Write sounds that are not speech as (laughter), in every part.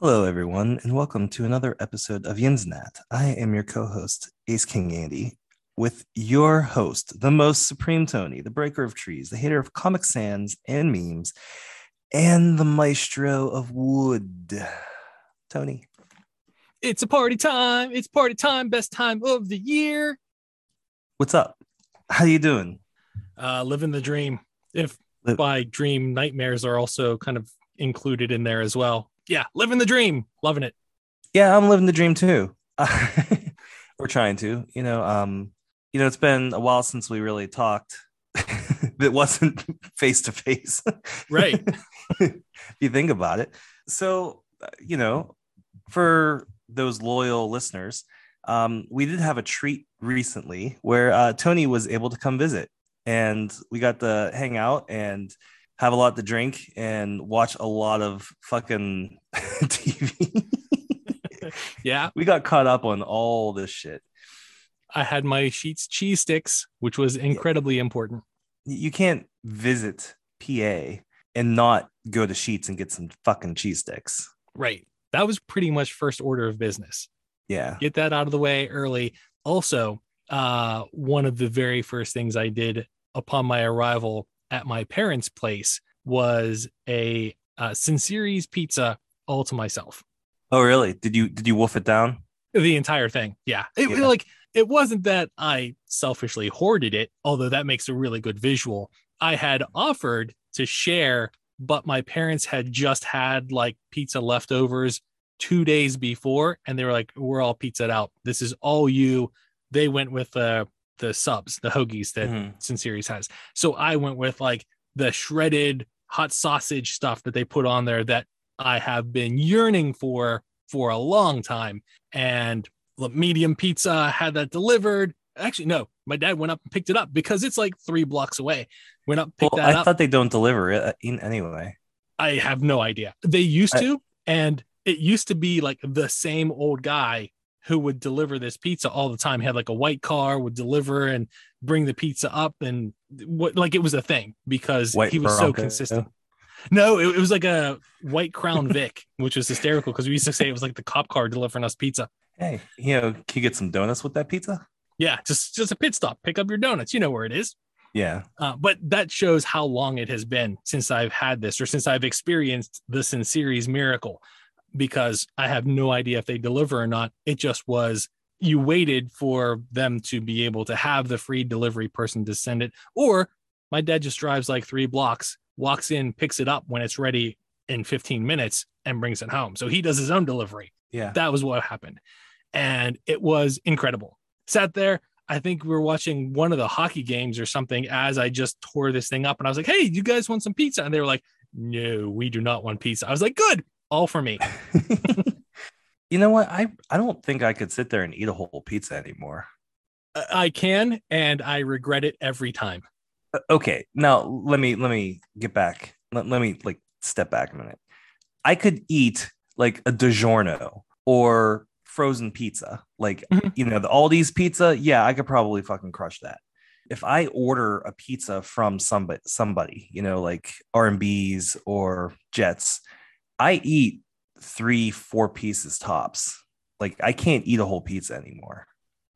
Hello, everyone, and welcome to another episode of Yinsnat. I am your co host, Ace King Andy, with your host, the most supreme Tony, the breaker of trees, the hater of comic sans and memes, and the maestro of wood. Tony. It's a party time. It's party time. Best time of the year. What's up? How you doing? Uh, living the dream. If Live- by dream nightmares are also kind of included in there as well. Yeah, living the dream. Loving it. Yeah, I'm living the dream too. (laughs) We're trying to, you know, um, you know, it's been a while since we really talked. (laughs) that wasn't face to face. Right. if (laughs) you think about it. So, uh, you know, for those loyal listeners, um, we did have a treat recently where uh, Tony was able to come visit and we got to hang out and have a lot to drink and watch a lot of fucking (laughs) TV. Yeah. we got caught up on all this shit. I had my Sheetz cheese sticks, which was incredibly important. You can't visit PA and not go to Sheetz and get some fucking cheese sticks. Right. That was pretty much first order of business. Yeah. Get that out of the way early. Also, uh, one of the very first things I did upon my arrival at my parents' place was a uh, Sincere's pizza all to myself. Oh, really? Did you did you wolf it down? The entire thing. Yeah. It, Yeah. Like, it wasn't that I selfishly hoarded it, although that makes a really good visual. I had offered to share, but my parents had just had like pizza leftovers two days before, and they were like, "We're all pizzaed out. This is all you." They went with uh, the subs, the hoagies that Mhm. Sincere's has. So I went with like the shredded hot sausage stuff that they put on there that I have been yearning for for a long time. And the medium pizza had that delivered. Actually, no, my dad went up and picked it up because it's like three blocks away. Went up, picked Well, that I up. thought they don't deliver it uh, in anyway. I have no idea. They used I- to, and it used to be like the same old guy who would deliver this pizza all the time. He had like a white car, would deliver and bring the pizza up, and what like it was a thing because White he was so consistent. No, it, it was like a white Crown Vic, (laughs) which was hysterical because we used to say it was like the cop car delivering us pizza. Hey, you know, can you get some donuts with that pizza? Yeah, just just a pit stop, pick up your donuts. You know where it is. Yeah. Uh, but that shows how long it has been since I've had this or since I've experienced the Sincere's miracle because I have no idea if they deliver or not. It just was you waited for them to be able to have the free delivery person to send it, or my dad just drives like three blocks, walks in, picks it up when it's ready in 15 minutes, and brings it home. So he does his own delivery. Yeah. that was what happened. And it was incredible. Sat there i think we were watching one of the hockey games or something as i just tore this thing up and i was like hey you guys want some pizza? And they were like no we do not want pizza. I was like good all for me (laughs) you know what? I I don't think I could sit there and eat a whole pizza anymore. I- i can and i regret it every time Uh, Okay, now let me let me get back. Let, let me like step back a minute. I could eat like a DiGiorno or frozen pizza, like Mhm. you know the Aldi's pizza. Yeah, I could probably fucking crush that. If I order a pizza from somebody, somebody, you know, like R and B's or Jets, I eat three, four pieces tops. Like I can't eat a whole pizza anymore.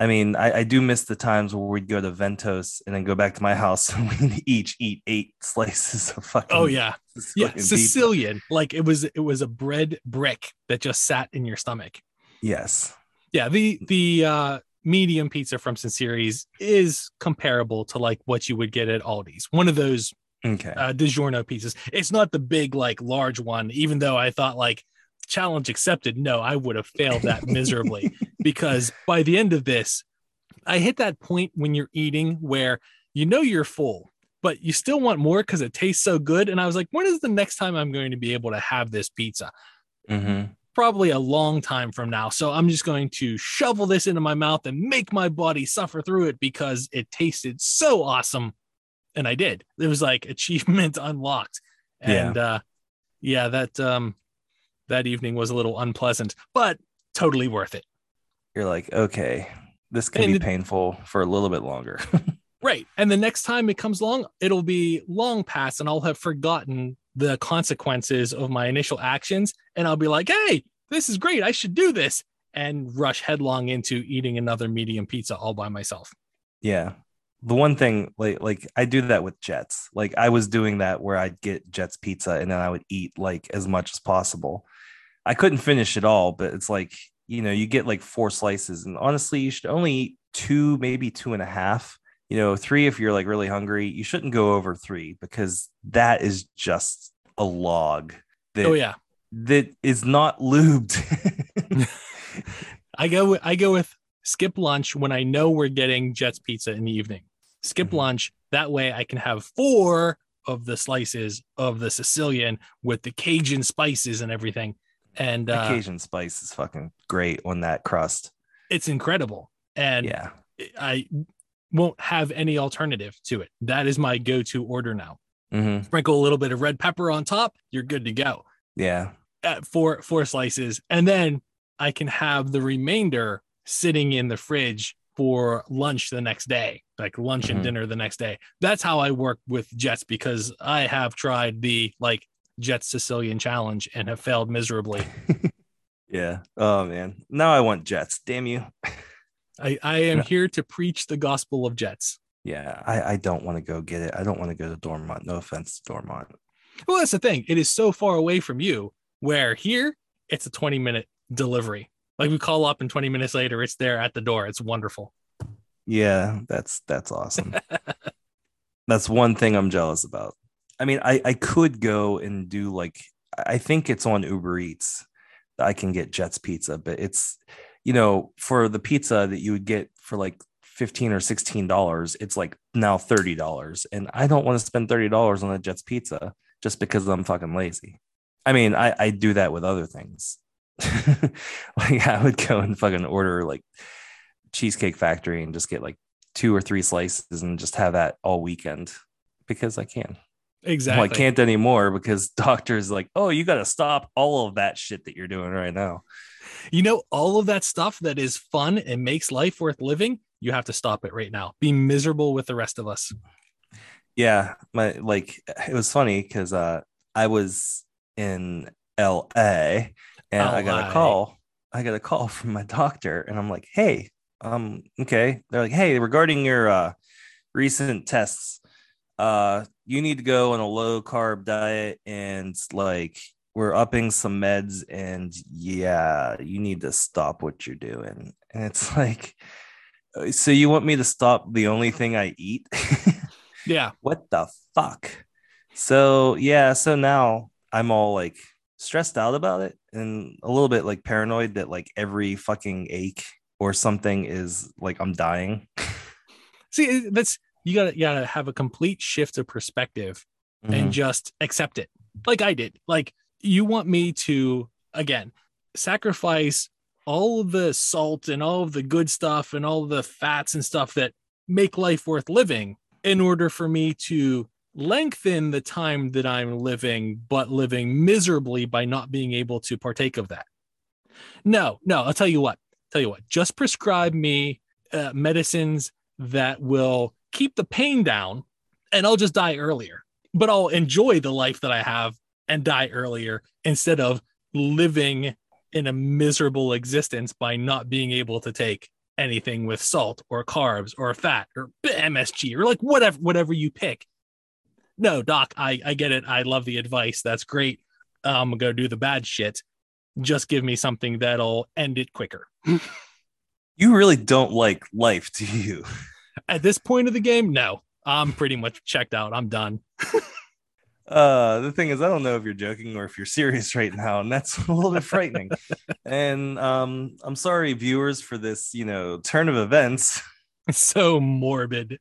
I mean, I, I do miss the times where we'd go to Vento's and then go back to my house (laughs) and we'd each eat eight slices of fucking. oh yeah yeah Sicilian pizza. like it was it was a bread brick that just sat in your stomach Yes. yeah the the uh medium pizza from Sincere's is comparable to like what you would get at Aldi's one of those Okay. uh DiGiorno pieces. it's not the big like large one even though I thought like challenge accepted no I would have failed that (laughs) miserably because by the end of this I hit that point when you're eating where you know you're full but you still want more because it tastes so good and I was like when is the next time I'm going to be able to have this pizza hmm probably a long time from now. So I'm just going to shovel this into my mouth and make my body suffer through it because it tasted so awesome. And I did. It was like achievement (laughs) unlocked. And uh yeah, that um that evening was a little unpleasant, but totally worth it. You're like, okay, this can And be painful for a little bit longer. (laughs) Right. And the next time it comes along, it'll be long past and I'll have forgotten the consequences of my initial actions and I'll be like, hey, this is great. I should do this and rush headlong into eating another medium pizza all by myself. Yeah. The one thing like like I do that with Jets. Like I was doing that where I'd get Jets pizza and then I would eat like as much as possible. I couldn't finish it all, but it's like, you know, you get like four slices and honestly you should only eat two, maybe two and a half. You know, three if you're like really hungry. You shouldn't go over three because that is just a log that, Oh yeah. that is not lubed. (laughs) (laughs) I go with, I go with skip lunch when I know we're getting Jets pizza in the evening. Skip Mhm. lunch that way I can have four of the slices of the Sicilian with the Cajun spices and everything. And uh, Cajun spice is fucking great on that crust. it's incredible. And Yeah. I won't have any alternative to it. That is my go-to order now. hmm Sprinkle a little bit of red pepper on top, you're good to go. Yeah. At four four slices, and then I can have the remainder sitting in the fridge for lunch the next day, like lunch and Mhm. dinner the next day. That's how I work with Jets because I have tried the like Jets Sicilian challenge and have failed miserably. (laughs) Yeah. Oh man. Now I want Jets. Damn you. I, I am here to preach the gospel of Jets. Yeah. I, I don't want to go get it. I don't want to go to Dormont. No offense to Dormont. Well, that's the thing. It is so far away from you, where here it's a 20 minute delivery. Like we call up and 20 minutes later, it's there at the door. It's wonderful. Yeah, that's that's awesome. (laughs) that's one thing I'm jealous about. I mean, I I could go and do like I think it's on Uber Eats that I can get Jets pizza, but it's you know, for the pizza that you would get for like 15 or 16 dollars, it's like now 30 dollars. And I don't want to spend 30 dollars on a Jets pizza just because I'm fucking lazy. I mean, I, I do that with other things. (laughs) like I would go and fucking order like Cheesecake Factory and just get like two or three slices and just have that all weekend because I can. Exactly. Well, I can't anymore because (laughs) doctors like, oh, you got to stop all of that shit that you're doing right now. You know, all of that stuff that is fun and makes life worth living, you have to stop it right now. Be miserable with the rest of us. Yeah, my like it was funny because uh I was in LA and I got LA. a call. I got a call (laughs) from my doctor and I'm like, hey, um, okay. They're like, hey, regarding your uh recent tests, uh, you need to go on a low carb diet and like we're upping some meds and yeah, you need to stop what you're doing. And it's (laughs) like, "Uh, so you want me to stop the only thing I eat? (laughs) Yeah. what the fuck? So yeah, so now I'm all like stressed out about it and a little bit like paranoid that like every fucking ache or something is like I'm dying. (laughs) See, that's you gotta you gotta have a complete shift of perspective Mm-hmm. and just accept it like i did like you want me to again sacrifice all of the salt and all of the good stuff and all the fats and stuff that make life worth living in order for me to lengthen the time that i'm living but living miserably by not being able to partake of that no no i'll tell you what tell you what just prescribe me uh, medicines that will keep the pain down and i'll just die earlier but I'll enjoy the life that I have and die earlier instead of living in a miserable existence by not being able to take anything with salt or carbs or fat or MSG or like whatever whatever you pick. No, doc, I I get it. I love the advice. That's great. I'm gonna go do the bad shit. Just give me something that'll end it quicker. (laughs) You really don't like life, do you? (laughs) At this point of the game, no. I'm pretty much checked out. I'm done. (laughs) Uh, the thing is, I don't know if you're joking or if you're serious right now, and that's a little bit frightening. and um, I'm sorry, viewers, for this, you know, turn of events. so morbid.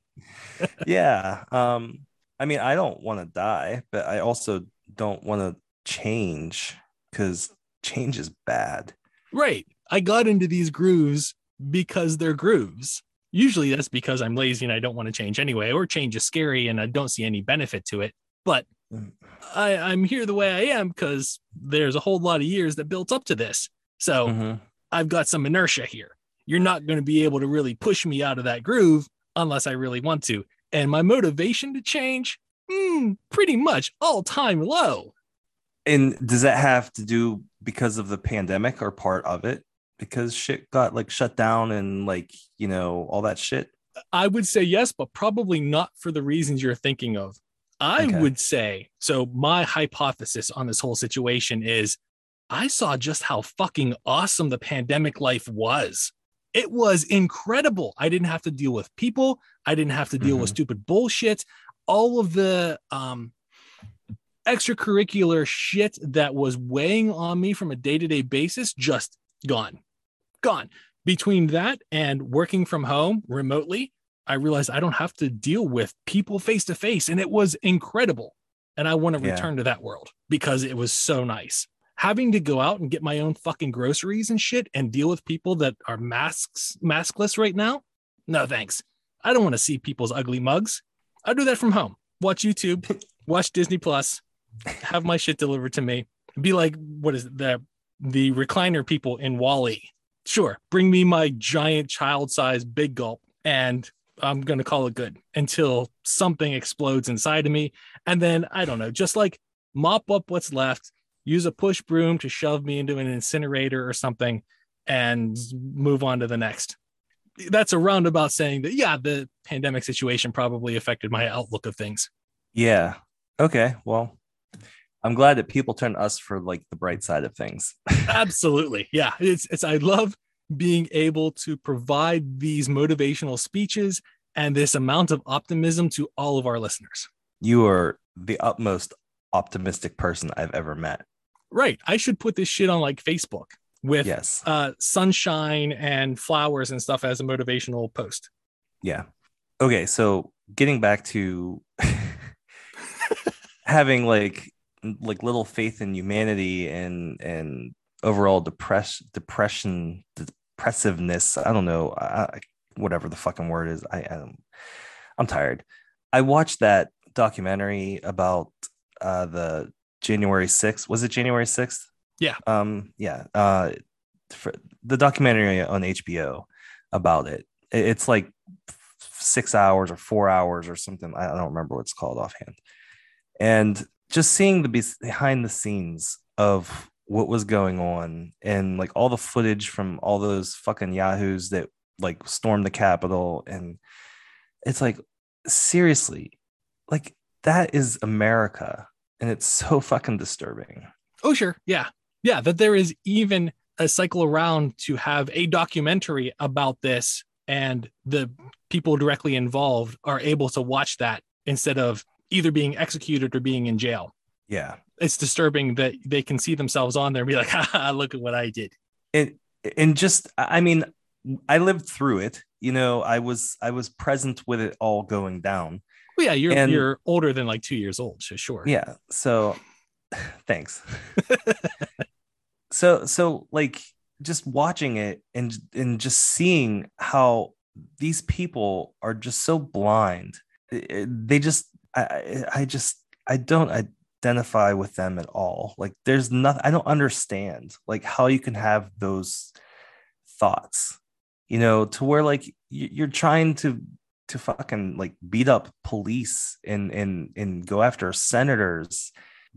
yeah. Um, I mean, I don't want to die, but I also don't want to change because change is bad. Right. I got into these grooves because they're grooves. Usually that's because I'm lazy and I don't want to change anyway, or change is scary and I don't see any benefit to it. But Mm. I, I'm here the way I am because there's a whole lot of years that built up to this. So Mhm. I've got some inertia here. You're not going to be able to really push me out of that groove unless I really want to. And my motivation to change mm, pretty much all time low. And does that have to do because of the pandemic or part of it? Because shit got like shut down and like, you know, all that shit. I would say yes, but probably not for the reasons you're thinking of. I Okay. would say so. My hypothesis on this whole situation is I saw just how fucking awesome the pandemic life was. It was incredible. I didn't have to deal with people, I didn't have to deal with stupid bullshit. All of the um, extracurricular shit that was weighing on me from a day to day basis just gone. Gone. Between that and working from home remotely, I realized I don't have to deal with people face to face. And it was incredible. And I want to Yeah. return to that world because it was so nice. Having to go out and get my own fucking groceries and shit and deal with people that are masks maskless right now. No thanks. I don't want to see people's ugly mugs. I do that from home. Watch YouTube, (laughs) watch Disney Plus, have my shit delivered to me. Be like, what is it? The the recliner people in WALL-E. Sure, bring me my giant child size big gulp, and I'm gonna call it good until something explodes inside of me. And then I don't know, just like mop up what's left, use a push broom to shove me into an incinerator or something, and move on to the next. That's a roundabout saying that yeah, the pandemic situation probably affected my outlook of things. Yeah. Okay. Well, I'm glad that people turn to us for like the bright side of things. (laughs) Absolutely. Yeah. It's it's I love being able to provide these motivational speeches and this amount of optimism to all of our listeners. You are the utmost optimistic person I've ever met. Right. I should put this shit on like Facebook with Yes. uh sunshine and flowers and stuff as a motivational post. Yeah. Okay. So getting back to (laughs) having like like little faith in humanity and and overall depress depression depressiveness. I don't know. I, whatever the fucking word is. I am. I'm tired. I watched that documentary about uh the January 6th. Was it January 6th? Yeah. Um yeah. Uh for the documentary on HBO about it. It- It's like six hours or four hours or something. I don't remember what it's called offhand. And just seeing the behind the scenes of what was going on and like all the footage from all those fucking yahoos that like stormed the Capitol. And it's like, seriously, like that is America. And it's so (laughs) fucking disturbing. Oh, sure. Yeah. Yeah. That there is even a cycle around to have a documentary about this and the people directly involved are able to watch that instead of either being executed or being in jail. Yeah. It's disturbing that they can see themselves on there and be like, (laughs) haha, look at what I did. it and just i mean i lived through it you know i was i was present with it all going down Well, yeah, you're And- you're older than like two years old, so sure. yeah so (sighs) thanks (laughs) so so like just watching it and and just seeing how these people are just so blind It- it- they just i i I just i don't identify with them at all like there's nothing i don't understand like how you can have those thoughts you know to where like you're trying to to fucking like beat up police and and and go after senators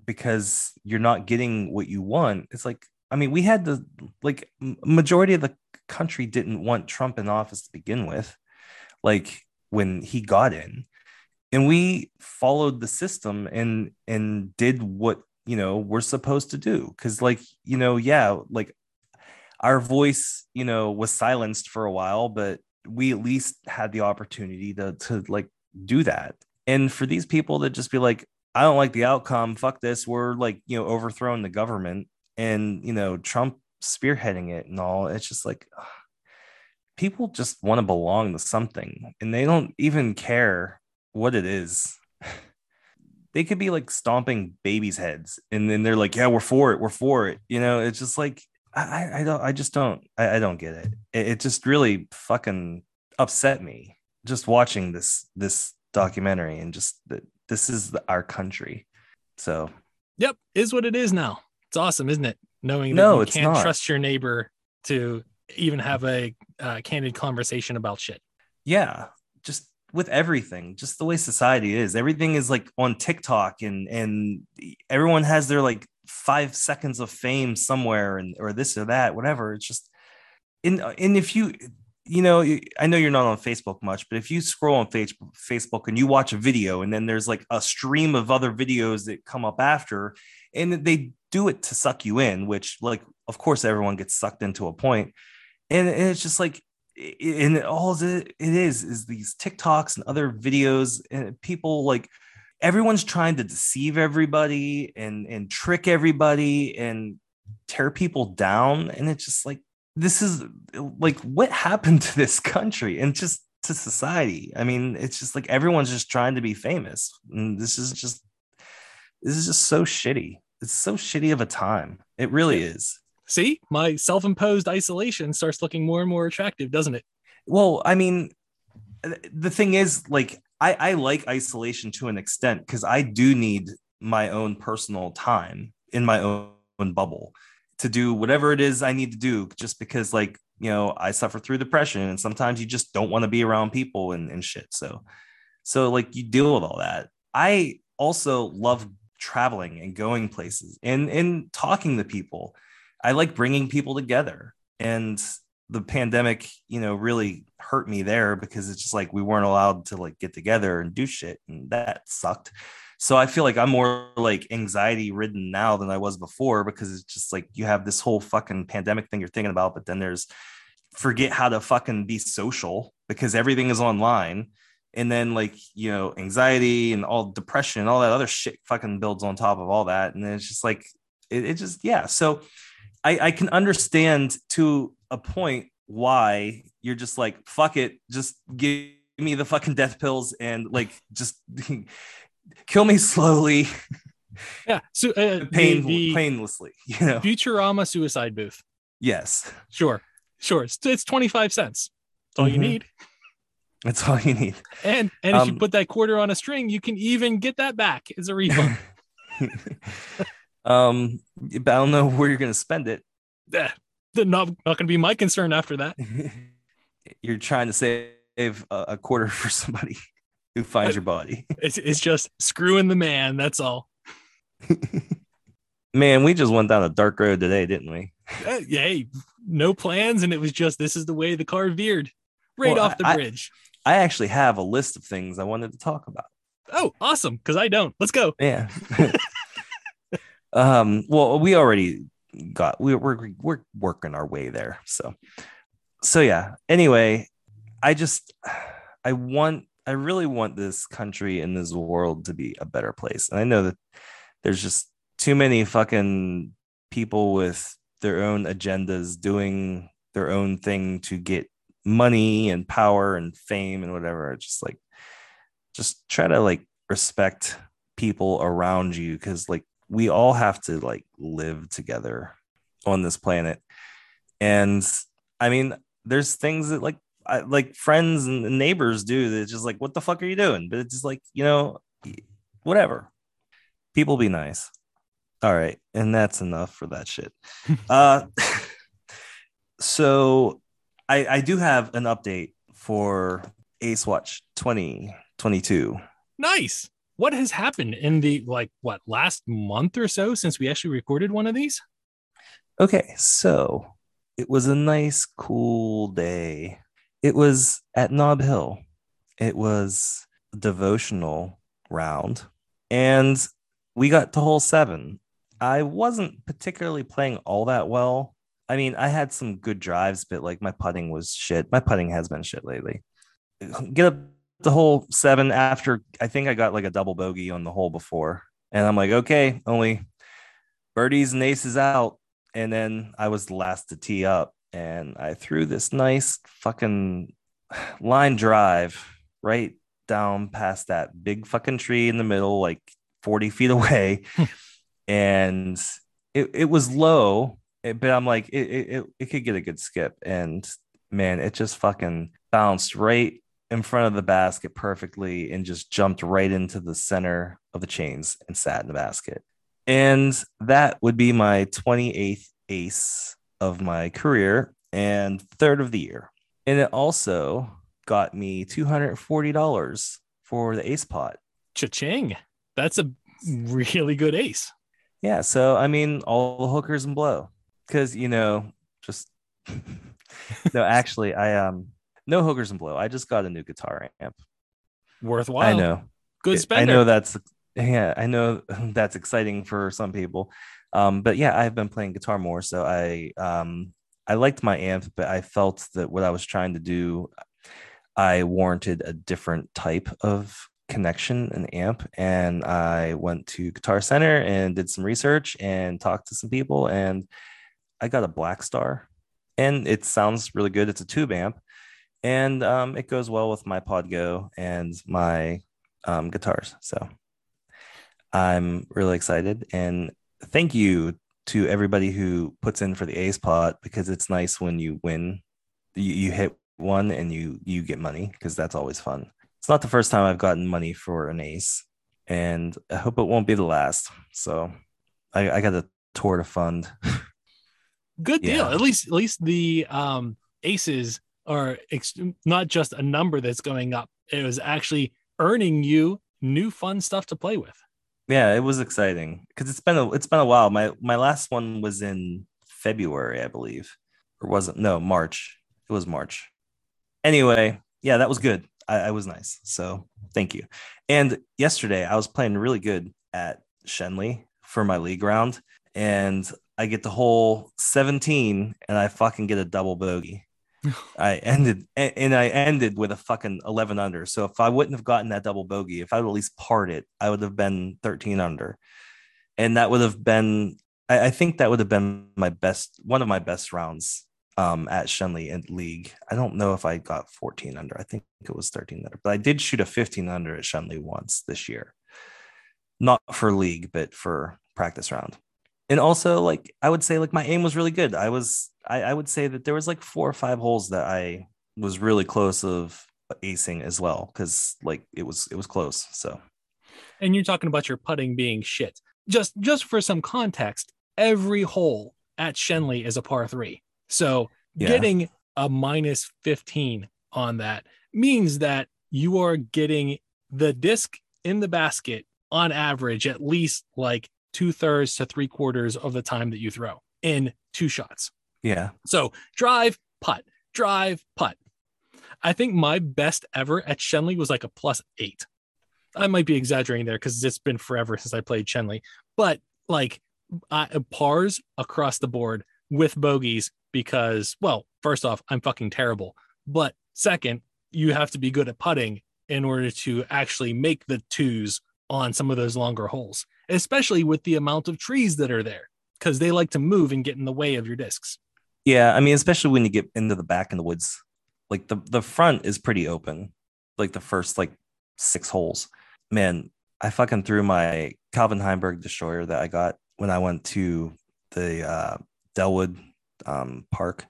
because you're not getting what you want. It's like i mean we had the like majority of the country didn't want trump in office to begin with like when he got in. And we followed the system and and did what you know we're supposed to do. Because like you know yeah like our voice you know was silenced for a while but we at least had the opportunity to to like do that. And for these people to just be like i don't like the outcome. Fuck this. We're like you know overthrowing the government and you know trump spearheading it and all it's just like ugh. people just want to belong to something and they don't even care what it is. (laughs) They could be like stomping babies heads and then they're like yeah we're for it. We're for it. You know it's just like i I- don't i just don't i, I don't get it. it it just really fucking upset me just watching this this documentary and just that this is the, our country so Yep, is what it is now. It's awesome, isn't it? Knowing that No, you it's can't not. trust your neighbor to even have a uh, candid conversation about shit. yeah just with everything, just the way society is. Everything is like on TikTok and and everyone has their like five seconds of fame somewhere and or this or that, whatever. It's just and and if you you know, I know you're not on Facebook much, but if you scroll on Facebook and you watch a video and then there's like a stream of other videos that come up after, and they do it to suck you in, which, like, of course, everyone gets sucked into a. And, and it's just like, and all it is is these TikToks and other videos, and people like everyone's trying to deceive everybody and and trick everybody and tear people down. And it's just like, this is like what happened to this country and just to society? I mean it's just like everyone's just trying to be famous. And this is just this is just so shitty. It's so shitty of a time. It really is. See my self-imposed isolation starts looking more and more attractive doesn't it? Well i mean the thing is like i i like isolation to an extent because i do need my own personal time in my own bubble to do whatever it is I need to do just because like, you know, I suffer through depression and sometimes you just don't want to be around people and, and shit. So, so like you deal with all that. I also love traveling and going places and, and talking to people. I like bringing people together and the pandemic, you know, really hurt me there because it's just like we weren't allowed to like get together and do shit and that sucked. So I feel like I'm more like anxiety ridden now than I was before because it's just like you have this whole fucking pandemic thing you're thinking about, but then there's forget how to fucking be social because everything is online. And then like, you know, anxiety and all depression and all that other shit fucking builds on top of all that. And it's just like, it, it just, yeah. So I, I can understand to a point why you're just like, fuck it, just give me the fucking death pills and like just (laughs) kill me slowly. (laughs) Yeah, so uh, pain, the, the painlessly. (laughs) You know, Futurama suicide booth. Yes, sure, sure. It's, it's twenty five cents. That's all mm-hmm. you need. That's all you need. And and if um, you put that quarter on a string, you can even get that back as a refund. um, but I don't know where you're going to spend it. Yeah, not not going to be my concern after that. (laughs) you're trying to save a, quarter (laughs) for somebody who finds your body. It's, it's just screwing the man. That's all. (laughs) man, we just went down a dark road today, didn't we? Uh, yeah, hey, no plans, and it was just this is the way the car veered right well, off the I, bridge. I actually have a list of things I wanted to talk about. Oh, awesome! Because I don't. Let's go. Yeah. um. Well, we already got we, we're we're working our way there. So, so yeah. Anyway, I just I want I really want this country and this world to be a better place. And I know that there's just too many fucking people with their own agendas doing their own thing to get money and power and fame and whatever. just like, just try to like respect people around you because like we all have to like live together on this planet. And I mean, there's things that like I, like friends and neighbors do that's just like what the fuck are you doing? But it's just like you know whatever. People be nice. All right. And that's enough for that shit. (laughs) Uh (laughs) so i i do have an update for ace watch 2022 nice what has happened in the like what last month or so since we actually recorded one of these okay so it was a nice cool day it was at Nob Hill. It was a devotional round, and we got to hole seven. I wasn't particularly playing all that well. I mean, I had some good drives, but like my putting was shit. My putting has been shit lately. Get up the whole seven after I think I got like a double bogey on the hole before. And I'm like, okay, only birdies and aces out. And then I was the last to tee up and I threw this nice fucking line drive right down past that big fucking tree in the middle, like 40 feet (laughs) away. and it, it was low, eh, but I'm like, it, it, it could get a good skip. And man, it just fucking bounced right in front of the basket perfectly and just jumped right into the center of the chains and sat in the basket. And that would be my 28th ace of my career and third of the year. And it also got me $240 for the ace pot. Cha-ching. That's a really good ace. Yeah. So, I mean, all the hookers and blow because, you know, just (laughs) no, actually, I, um, no hookers and blow. I just got a new guitar amp. Worthwhile. I know. Good spender. I know that's, yeah, I know (laughs) that's exciting for some people. Um, but yeah, I've been playing guitar more. So I, um, I liked my amp, but I felt that what I was trying to do, I warranted a different type of connection and amp. And I went to Guitar Center and did some research and talked to some people. And I got a Blackstar, and it sounds really good. It's a tube amp, and um, it goes well with my POD Go and my um, guitars. So I'm really excited. And thank you to everybody who puts in for the ace pot because it's nice when you win you, you hit one and you you get money because that's always fun it's not the first time i've gotten money for an ace and i hope it won't be the last so i, I got a tour to fund (laughs) good deal Yeah. at least at least the um aces are ex- not just a number that's going up it was actually earning you new fun stuff to play with. Yeah it was exciting because it's been a it's been a while. My my last one was in february i believe or wasn't? no march. It was march. Anyway yeah that was good. I, I was nice so thank you. And yesterday i was playing really good at Schenley for my league round and i get the hole 17 and i fucking get a double bogey I ended and I ended with a fucking 11 under. So if I wouldn't have gotten that double bogey, if I would at least part it, I would have been 13 under. And that would have been, I, I think that would have been my best, one of my best rounds um, at Schenley in league. I don't know if I got 14 under. I think it was 13 under, but I did shoot a 15 under at Schenley once this year. Not for league, but for practice round and also like i would say like my aim was really good. I was I, I would say that there was like four or five holes that i was really close of acing as well because like it was it was close so. And you're talking about your putting being shit. Just just for some context every hole at Schenley is a par three. So Yeah. getting a minus 15 on that means that you are getting the disc in the basket on average at least like two thirds to three quarters of the time that you throw in two shots yeah so drive, putt, drive, putt. I think my best ever at Schenley was like a plus eight. I might be exaggerating there because it's been forever since I played Schenley, but like I, pars across the board with bogeys because, well, first off, I'm fucking terrible. But second, you have to be good at putting in order to actually make the twos on some of those longer holes, especially with the amount of trees that are there because they like to move and get in the way of your discs. yeah i mean especially when you get into the back in the woods like the the front is pretty open like the first like six holes. Man i fucking threw my Calvin Heimburg destroyer that i got when i went to the uh Dellwood um park.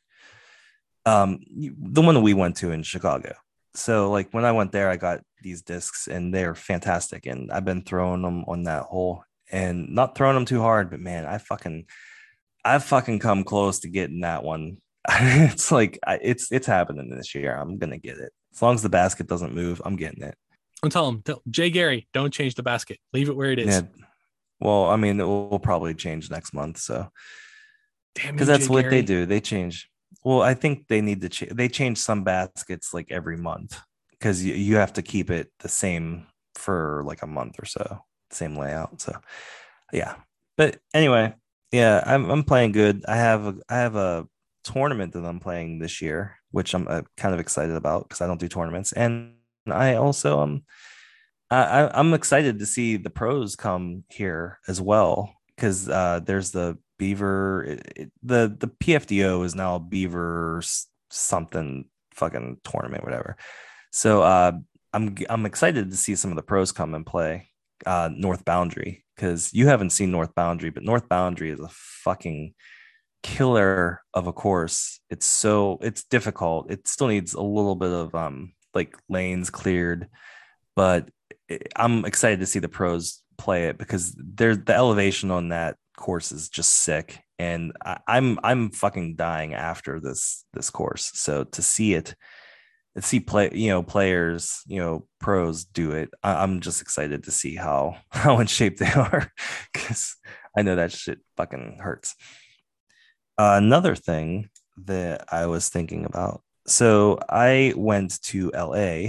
Um the one that we went to in chicago. So like when i went there i got these discs and they're fantastic and i've been throwing them on that hole and not throwing them too hard but man i fucking i've fucking come close to getting that one. (laughs) It's like I, it's it's happening this year. I'm gonna get it. As long as the basket doesn't move i'm getting it. I'm tell him, tell Jay Gary, don't change the basket. Leave it where it is. yeah. Well i mean it will probably change next month so. Damn because that's Jay what Gary. they do. They change. Well i think they need to change they change some baskets like every month because you, you have to keep it the same for like a month or so same layout so yeah but anyway yeah i'm, I'm playing good i have a, i have a tournament that i'm playing this year which i'm uh, kind of excited about because i don't do tournaments and i also um I, I'm excited to see the pros come here as well because uh, there's the Beaver. It, it- the the PFDO is now Beaver something fucking tournament, whatever. So uh, I'm I'm excited to see some of the pros come and play uh, North Boundary because you haven't seen North Boundary, but North Boundary is a fucking killer of a course. It's so it's difficult. It still needs a little bit of um like lanes cleared, but I'm excited to see the pros play it because there's the elevation on that course is just sick, and I, I'm I'm fucking dying after this this course. So to see it see play you know players you know pros do it. I, am just excited to see how (laughs) how in shape they (laughs) are because i know that shit fucking hurts. Uh, another thing that i was thinking about so i went to la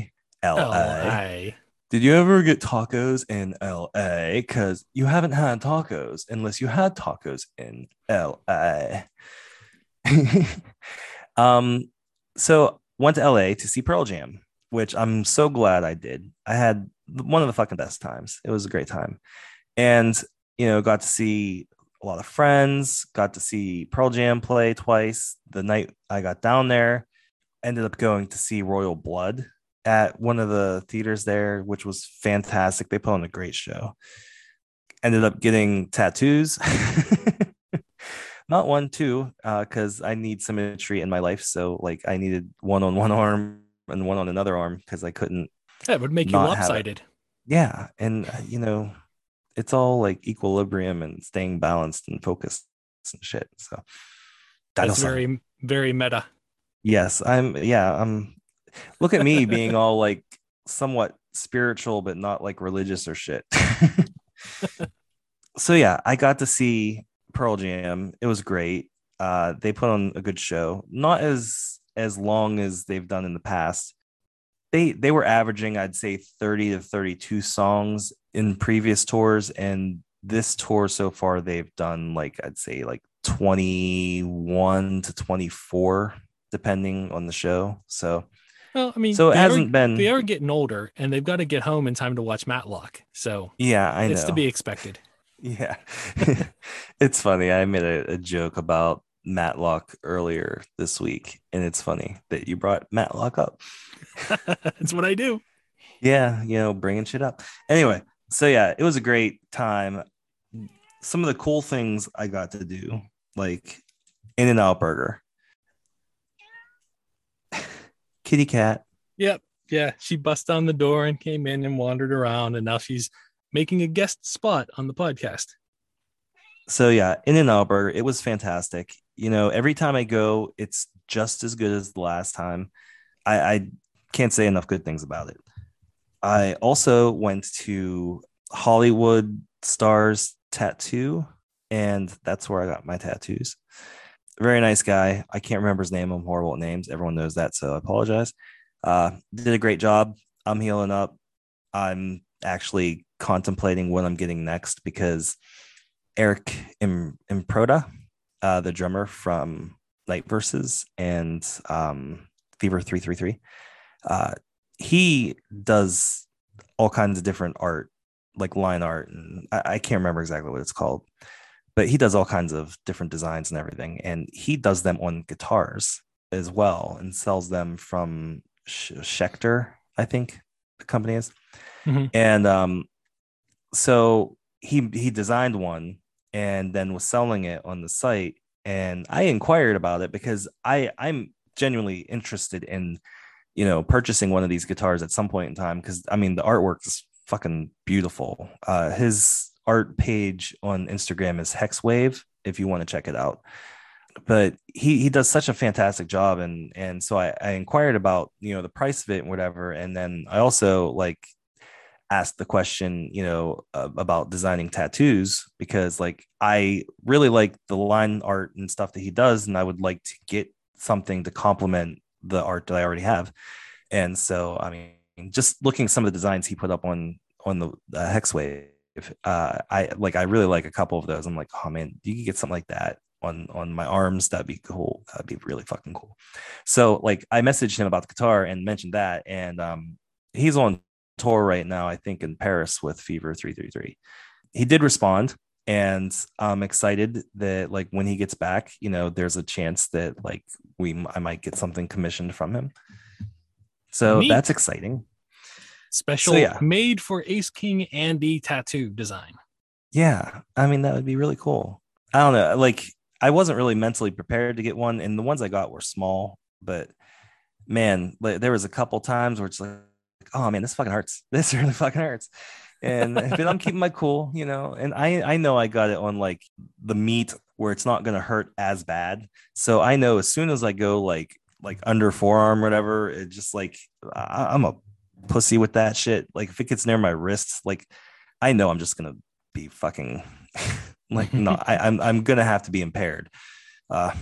la, LA. did you ever get tacos in la because you haven't had tacos unless you had tacos in la (laughs) um so went to LA to see Pearl Jam, which I'm so glad I did. I had one of the fucking best times. It was a great time. And, you know, got to see a lot of friends, got to see Pearl Jam play twice. The night I got down there, ended up going to see Royal Blood at one of the theaters there, which was fantastic. They put on a great show. Ended up getting tattoos. (laughs) not one, two, because uh, I need symmetry in my life. So like I needed one on one arm and one on another arm because I couldn't. Yeah, would make you lopsided. Yeah, and uh, you know, it's all like equilibrium and staying balanced and focused and shit. So that's very very meta. Yes, I'm. Yeah, I'm. Look at me being all like somewhat spiritual, but not like religious or shit. (laughs) so yeah, I got to see Pearl Jam. It was great. Uh, they put on a good show. Not as as long as they've done in the past. They they were averaging, I'd say, 30 to 32 songs in previous tours, and this tour so far they've done like I'd say like 21 to 24, depending on the show. So well, I mean, so it hasn't are, been. They are getting older, and they've got to get home in time to watch Matlock. So yeah, I know it's to be expected. Yeah. (laughs) it's funny. I made a, a, joke about Matlock earlier this week, and it's funny that you brought Matlock up. (laughs) That's what I do. Yeah, you know, bringing shit up. Anyway, so yeah, it was a great time. Some of the cool things I got to do, like In and Out Burger, (laughs) Kitty Cat. Yep. Yeah. She bust down the door and came in and wandered around, and now she's making a guest spot on the podcast. So yeah, In and Burger, it was fantastic. You know, every time I go, it's just as good as the last time. I, I can't say enough good things about it. I also went to Hollywood Stars Tattoo, and that's where I got my tattoos. Very nice guy. I can't remember his name. I'm horrible at names. Everyone knows that, so I apologize. Uh, did a great job. I'm healing up. I'm actually contemplating what I'm getting next because Aric Im- Improta, uh, the drummer from Night Verses and um, Fever 333, uh, he does all kinds of different art, like line art. And I, I can't remember exactly what it's called, but he does all kinds of different designs and everything. And he does them on guitars as well and sells them from Schecter, I think the company is. Mm-hmm. And um, so he he designed one and then was selling it on the site. And I inquired about it because I I'm genuinely interested in you know purchasing one of these guitars at some point in time because I mean the artwork is fucking beautiful. Uh, his art page on Instagram is Hexwave if you want to check it out but he he does such a fantastic job and and so I, I inquired about you know the price of it and whatever and then i also like asked the question you know uh, about designing tattoos because like i really like the line art and stuff that he does and i would like to get something to complement the art that i already have. And so i mean just looking some of the designs he put up on on the uh, hexwave uh, I like I really like a couple of those. I'm like, oh man, you could get something like that on on my arms. That'd be cool. That'd be really fucking cool. So like i messaged him about the guitar and mentioned that and um he's on tour right now i think in paris with fever 333 he did respond and i'm excited that like when he gets back you know there's a chance that like we i might get something commissioned from him so Neat. that's exciting special so, yeah. made for ace king andy tattoo design yeah i mean that would be really cool i don't know like I wasn't really mentally prepared to get one, and the ones I got were small. But man, there was a couple times where it's like, oh man, this fucking hurts. (laughs) This really fucking hurts. And but I'm keeping my cool, you know. And I I know I got it on like the meat where it's not gonna hurt as bad. So I know as soon as I go like like under forearm or whatever. It just like I, I'm a pussy with that shit. Like if it gets near my wrists, like I know I'm just gonna be fucking (laughs) like no, I, I'm I'm gonna have to be impaired. Uh,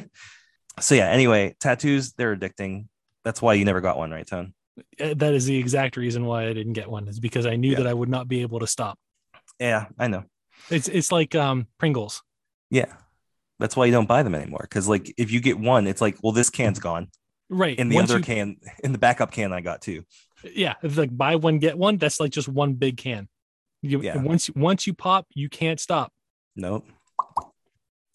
(laughs) so yeah. Anyway, tattoos they're addicting. That's why you never got one, right, Tone? Uh, That is the exact reason why I didn't get one. Is because I knew Yeah. that I would not be able to stop. Yeah, I know. It's it's like um Pringles. Yeah, that's why you don't buy them anymore. Because like if you get one, it's like, well, this can's gone, Right. and the Once other you- can, (laughs) in the backup can, I got too. yeah, it's like buy one get one. That's like just one big can. You, Yeah. once once you pop, you can't stop. Nope.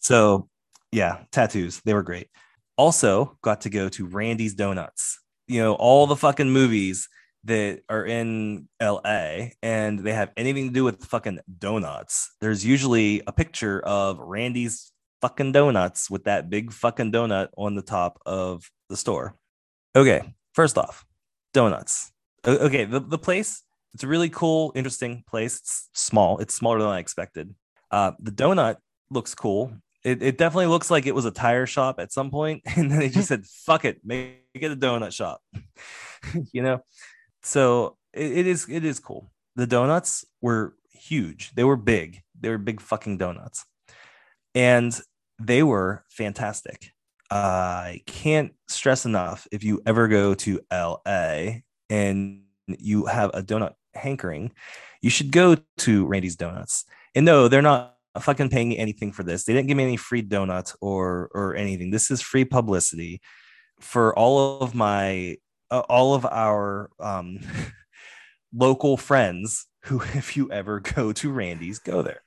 So, yeah, tattoos, they were great. Also, got to go to Randy's Donuts. You know, all the fucking movies that are in LA and they have anything to do with fucking donuts. There's usually a picture of Randy's fucking donuts with that big fucking donut on the top of the store. Okay, first off, donuts. Okay, the, the place, it's a really cool, interesting place. It's small, it's smaller than I expected. Uh, the donut looks cool. It, it definitely looks like it was a tire shop at some point, (laughs) and then they just said, "Fuck it, make it a donut shop." (laughs) you know, so it, it is it is cool. The donuts were huge. They were big. They were big fucking donuts, and they were fantastic. I can't stress enough if you ever go to LA and you have a donut hankering, you should go to Randy's Donuts. And no, they're not fucking paying me anything for this. They didn't give me any free donuts or or anything. This is free publicity for all of my uh, all of our um (laughs) local friends who (laughs) if you ever (laughs) go to Randy's, go there.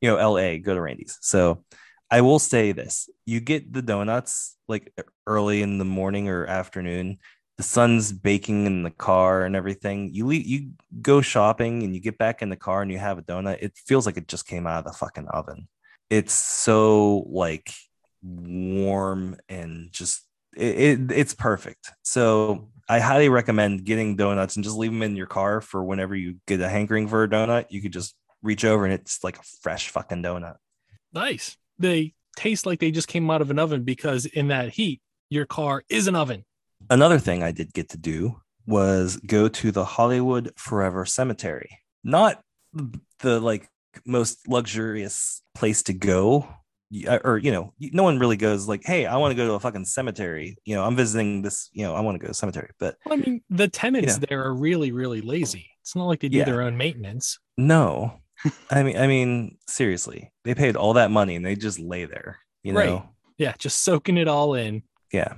you know, LA, go to Randy's. So I will say this you get the donuts like early in the morning or afternoon. The sun's baking in the car and everything. You leave, you go shopping and you get back in the car and you have a donut. It feels like it just came out of the fucking oven. It's so like warm and just it, it it's perfect. So I highly recommend getting donuts and just leave them in your car for whenever you get a hankering for a donut. You could just reach over and it's like a fresh fucking donut. Nice. They taste like they just came out of an oven because in that heat, your car is an oven. Another thing I did get to do was go to the Hollywood Forever Cemetery. Not the like most luxurious place to go uh, or you know no one really goes like hey i want to go to a fucking cemetery you know i'm visiting this you know i want to go to a cemetery but Well, I mean, the tenants Yeah. there are really, really lazy. It's not like they do Yeah. their own maintenance. no (laughs) i mean i mean seriously they paid all that money and they just lay there you know Right. Yeah, just soaking it all in. yeah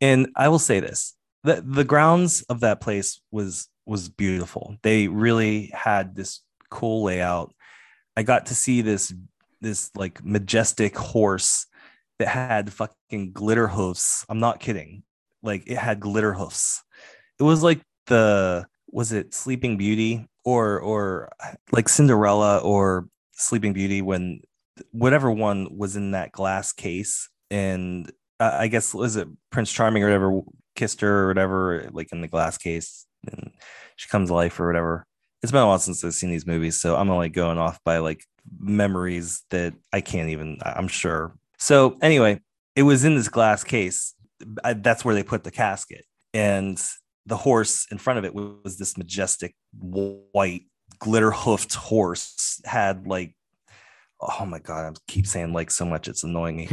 and i will say this the, the grounds of that place was was beautiful. They really had this cool layout. I got to see this this like majestic horse that had fucking glitter hoofs. I'm not kidding. Like it had glitter hoofs. It was like the was it sleeping beauty or or like cinderella or sleeping beauty when whatever one was in that glass case and uh, I guess was it Prince Charming or whatever kissed her or whatever, like in the glass case, and she comes to life or whatever. It's been a while since I've seen these movies, so I'm only going off by like memories that I can't even. I'm sure. So anyway, it was in this glass case. I, that's where they put the casket, and the horse in front of it was this majestic white glitter hoofed horse. Had like, oh my god, I keep saying like so much, it's annoying me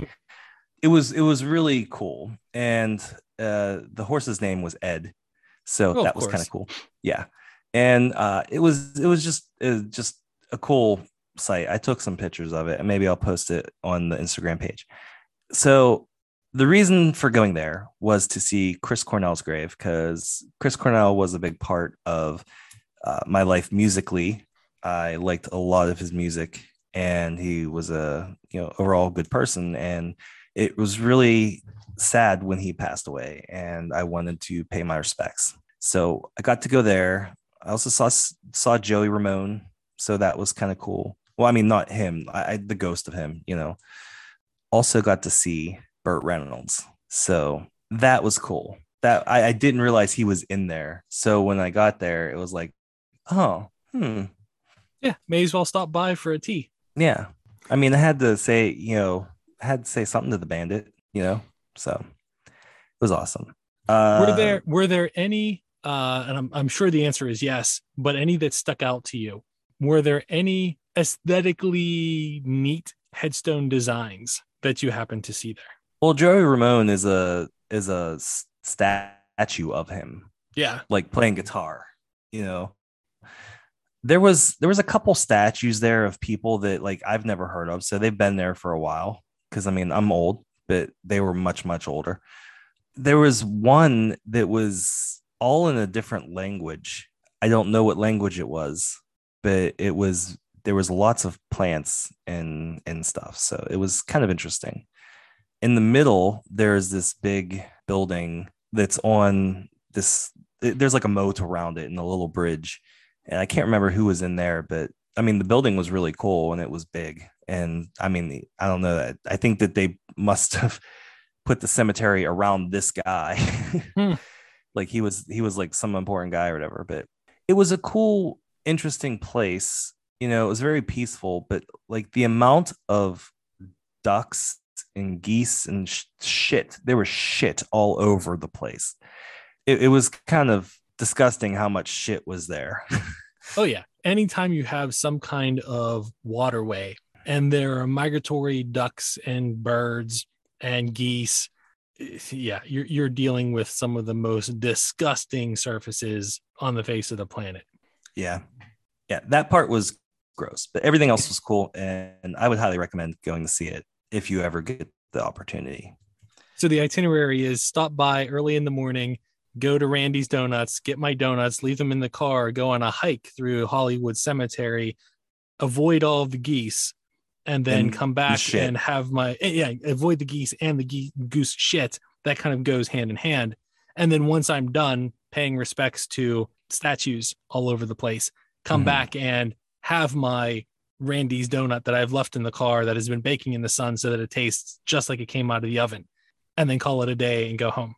it was it was really cool. And uh the horse's name was ed. So Oh, that was kind of cool. Yeah. And uh it was it was just it was just a cool site i took some pictures of it and maybe i'll post it on the instagram page. So the reason for going there was to see chris cornell's grave because chris cornell was a big part of uh, my life musically. I liked a lot of his music and he was a you know overall good person. And it was really sad when he passed away and i wanted to pay my respects. So i got to go there. I also saw saw joey ramone so that was kind of cool. Well i mean not him I, I the ghost of him you know. Also got to see burt reynolds so that was cool. That I, I didn't realize he was in there. So when i got there it was like oh hmm. Yeah, may as well stop by for a tea. yeah. I mean, I had to say, you know, had to say something to the bandit, you know. So it was awesome. Uh, were there were there any uh and I'm, I'm sure the answer is yes but any that stuck out to you were there any aesthetically neat headstone designs that you happened to see there Well, Joey Ramone is a is a statue of him, yeah like playing guitar. You know, there was there was a couple statues there of people that like I've never heard of, so they've been there for a while. Because I mean, I'm old, but they were much much older. There was one that was all in a different language. I don't know what language it was, but it was there was lots of plants and and stuff. So it was kind of interesting in the middle there's this big building that's on this there's like a moat around it and a little bridge and i can't remember who was in there but i mean the building was really cool and it was big and i mean i don't know that i think that they must have (laughs) put the cemetery around this guy (laughs) Hmm. like he was he was like some important guy or whatever but it was a cool interesting place you know it was very peaceful but like the amount of ducks and geese and sh- shit. There was shit all over the place. It, it was kind of disgusting how much shit was there. (laughs) oh yeah anytime you have some kind of waterway and there are migratory ducks and birds and geese yeah you're, you're dealing with some of the most disgusting surfaces on the face of the planet yeah. Yeah. That part was gross, but everything else was cool. And I would highly recommend going to see it if you ever get the opportunity. So the itinerary is stop by early in the morning, go to Randy's Donuts, get my donuts, leave them in the car, go on a hike through Hollywood Cemetery, avoid all of the geese, and then And come back shit. and have my eh, yeah, avoid the geese and the goose shit. That kind of goes hand in hand. And then once I'm done paying respects to statues all over the place, come Mhm. back and have my Randy's donut that I've left in the car that has been baking in the sun so that it tastes just like it came out of the oven and then call it a day and go home.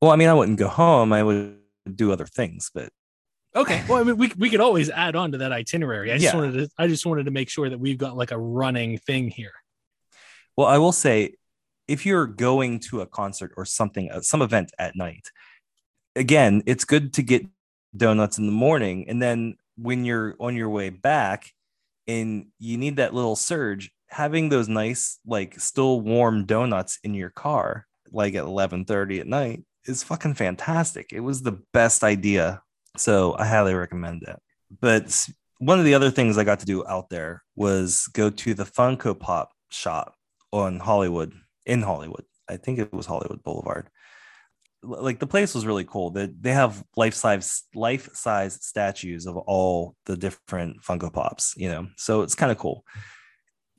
Well, I mean, I wouldn't go home. I would do other things, but Okay. Well, I mean, we, we could always add on to that itinerary. I just Yeah. wanted to I just wanted to make sure that we've got like a running thing here. Well, I will say, if you're going to a concert or something, uh, some event at night, again, it's good to get donuts in the morning, and then when you're on your way back, and you need that little surge, having those nice, like still warm donuts in your car, like at 11:30 at night, is fucking fantastic. It was the best idea, so I highly recommend it. But one of the other things I got to do out there was go to the Funko Pop shop on Hollywood in Hollywood. I think it was Hollywood Boulevard. Like the place was really cool. They they have life size life size statues of all the different Funko Pops, you know. So it's kind of cool.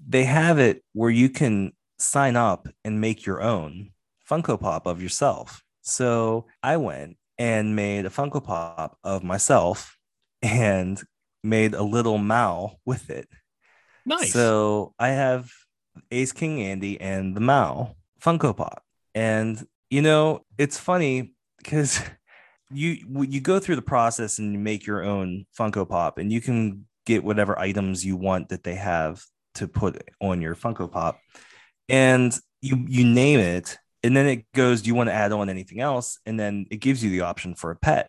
They have it where you can sign up and make your own Funko Pop of yourself. So I went and made a Funko Pop of myself and made a little Mao with it. Nice. So I have Ace King Andy and the Mao Funko Pop. And you know, it's funny because (laughs) you you go through the process and you make your own Funko Pop and you can get whatever items you want that they have to put on your Funko Pop. And you you name it and then it goes, do you want to add on anything else? And then it gives you the option for a pet.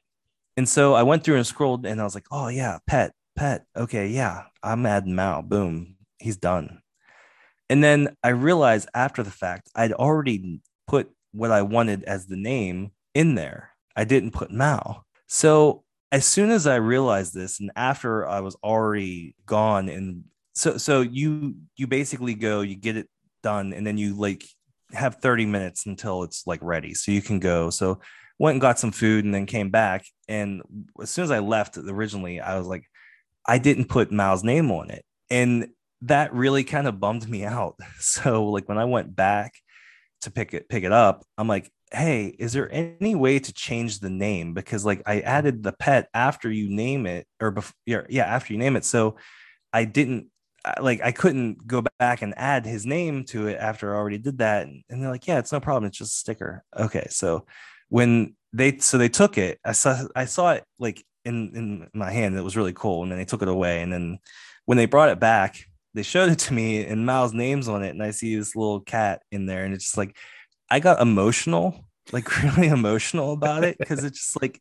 And so I went through and scrolled and I was like, oh yeah, pet, pet. Okay, yeah, I'm adding Mao. Boom, he's done. And then I realized after the fact, I'd already put what I wanted as the name in there. I didn't put Mao. So as soon as I realized this, and after I was already gone, and so so you you basically go, you get it done, and then you like have 30 minutes until it's like ready. So you can go. So went and got some food and then came back. And as soon as I left originally, I was like, I didn't put mal's name on it. And that really kind of bummed me out. (laughs) So like when I went back to pick it pick it up, I'm like, hey, is there any way to change the name? Because like I added the pet after you name it, or before yeah, after you name it. So I didn't like I couldn't go back and add his name to it after I already did that. And they're like, yeah, it's no problem. It's just a sticker. Okay. So when they so they took it, I saw I saw it like in in my hand. It was really cool. And then they took it away. And then when they brought it back, they showed it to me and Mao's name's on it. And I see this little cat in there. And it's just like I got emotional like (laughs) really emotional about it because it's just like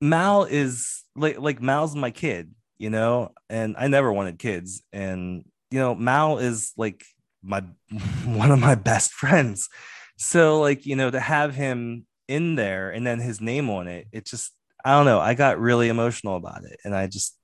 Mal is like like Mal's my kid, you know, and I never wanted kids, and you know Mal is like my (laughs) one of my best friends, so like you know to have him in there and then his name on it, it just I don't know, I got really emotional about it, and I just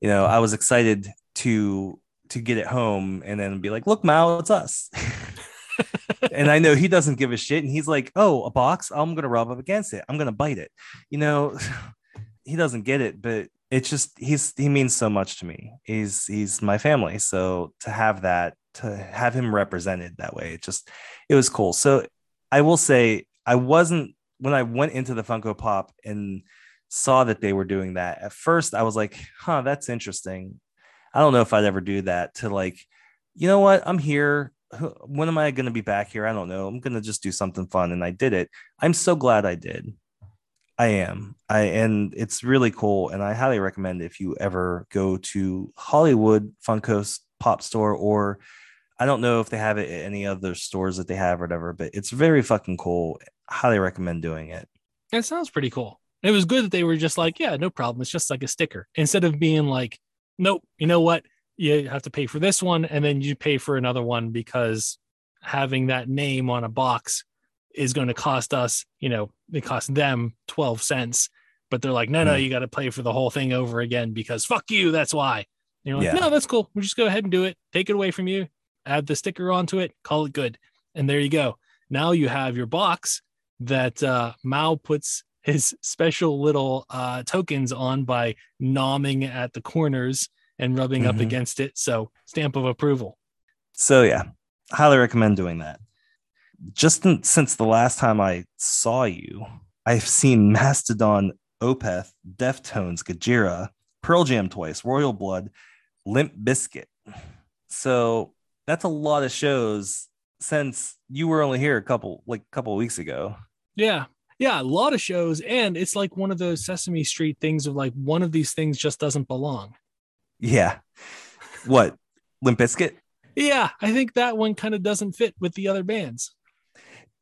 you know I was excited to to get it home and then be like, look, Mal, it's us. (laughs) and I know he doesn't give a shit. And he's like, oh, a box? I'm gonna rub up against it. I'm gonna bite it. You know, (laughs) he doesn't get it, but it's just he's he means so much to me. He's he's my family. So to have that, to have him represented that way, it just it was cool. So I will say I wasn't when I went into the Funko Pop and saw that they were doing that. At first, I was like, huh, that's interesting. I don't know if I'd ever do that to like, you know what? I'm here. When am I going to be back here? I don't know. I'm going to just do something fun. And I did it. I'm so glad I did. I am. I and it's really cool. And I highly recommend if you ever go to Hollywood Funko's Pop Store or I don't know if they have it at any other stores that they have or whatever, but it's very fucking cool. Highly recommend doing it. It sounds pretty cool. It was good that they were just like, yeah, no problem. It's just like a sticker instead of being like, nope, you know what? You have to pay for this one and then you pay for another one because having that name on a box is going to cost us, you know, it costs them 12 cents. But they're like, no, no, hmm. you got to pay for the whole thing over again because fuck you. That's why. And you're like, yeah. no, that's cool. We'll just go ahead and do it. Take it away from you, add the sticker onto it, call it good. And there you go. Now you have your box that uh, Mal puts his special little uh, tokens on by nomming at the corners and rubbing mm-hmm. up against it. So stamp of approval. So yeah, highly recommend doing that. Just in, since the last time I saw you, I've seen Mastodon, Opeth, Deftones, Gojira, Pearl Jam twice, Royal Blood, Limp Bizkit. So that's a lot of shows since you were only here a couple like a couple weeks ago. Yeah, yeah, a lot of shows, and it's like one of those Sesame Street things of like one of these things just doesn't belong. Yeah. What? Limp Bizkit? Yeah, I think that one kind of doesn't fit with the other bands.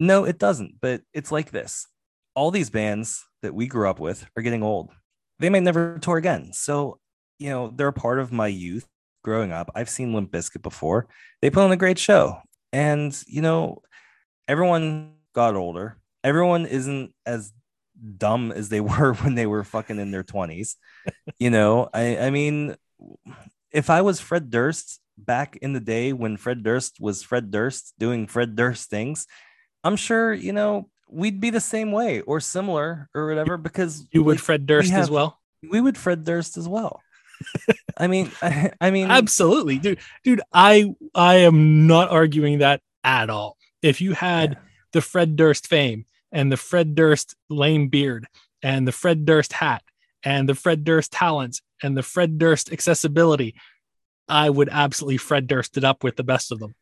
No, it doesn't. But it's like this: all these bands that we grew up with are getting old. They may never tour again. So, you know, they're a part of my youth growing up. I've seen Limp Bizkit before. They put on a great show, and you know, everyone got older everyone isn't as dumb as they (laughs) were when they were fucking in their 20s. you know, I I mean if I was Fred Durst back in the day when Fred Durst was Fred Durst doing Fred Durst things, I'm sure, you know, we'd be the same way or similar or whatever because you would Fred Durst have, as well. We would Fred Durst as well. I mean, (laughs) I, I mean, absolutely, dude. Dude, I I am not arguing that at all. If you had yeah. the Fred Durst fame and the Fred Durst lame beard and the Fred Durst hat and the Fred Durst talents and the Fred Durst accessibility, I would absolutely Fred Durst it up with the best of them.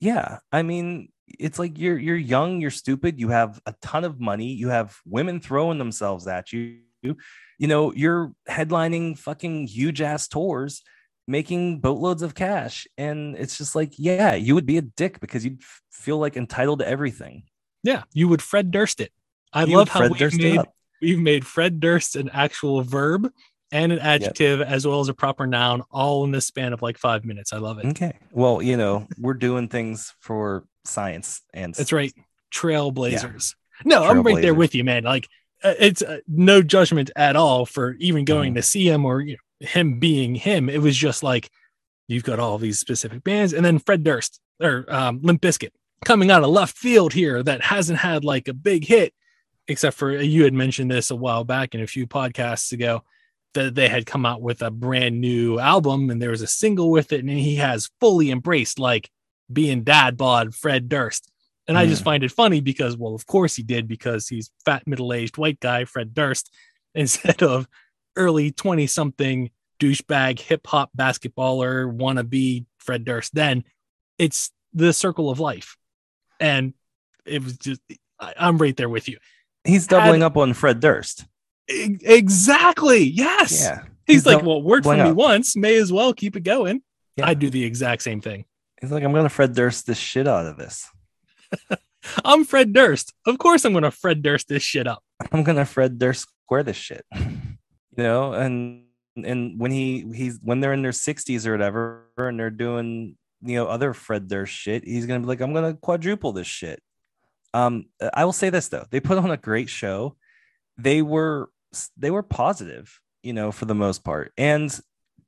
Yeah, I mean, it's like you're you're young, you're stupid, you have a ton of money, you have women throwing themselves at you. You know, you're headlining fucking huge ass tours, making boatloads of cash, and it's just like, yeah, you would be a dick because you'd feel like entitled to everything. Yeah, you would Fred Durst it. I you love how we've Durst made we've made Fred Durst an actual verb and an adjective yep. as well as a proper noun all in the span of like five minutes. I love it. Okay. Well, you know, we're doing things for science and that's right. Trailblazers. Yeah. No, I'm right there with you, man. Like uh, it's uh, no judgment at all for even going mm. to see him or you know, him being him. It was just like you've got all these specific bands, and then Fred Durst or um, Limp Bizkit coming out of left field here that hasn't had like a big hit, except for you had mentioned this a while back in a few podcasts ago that they had come out with a brand new album and there was a single with it, and he has fully embraced like being dad bod Fred Durst. And mm. I just find it funny because, well, of course he did because he's fat middle aged white guy Fred Durst (laughs) instead of early 20 something douchebag hip hop basketballer wannabe Fred Durst. Then it's the circle of life and it was just I'm right there with you. He's doubling Had, up on Fred Durst. Exactly. Yes. Yeah. He's, He's like, well, worked for me once, may as well keep it going. Yeah. I do the exact same thing. He's like, I'm gonna Fred Durst this shit out of this. (laughs) I'm Fred Durst. Of course, I'm gonna Fred Durst this shit up. (laughs) I'm gonna Fred Durst square this shit. (laughs) you know, and and when he he's when they're in their 60s or whatever, and they're doing you know other Fred Durst shit, he's gonna be like, I'm gonna quadruple this shit. Um, I will say this though, they put on a great show. They were they were positive, you know, for the most part, and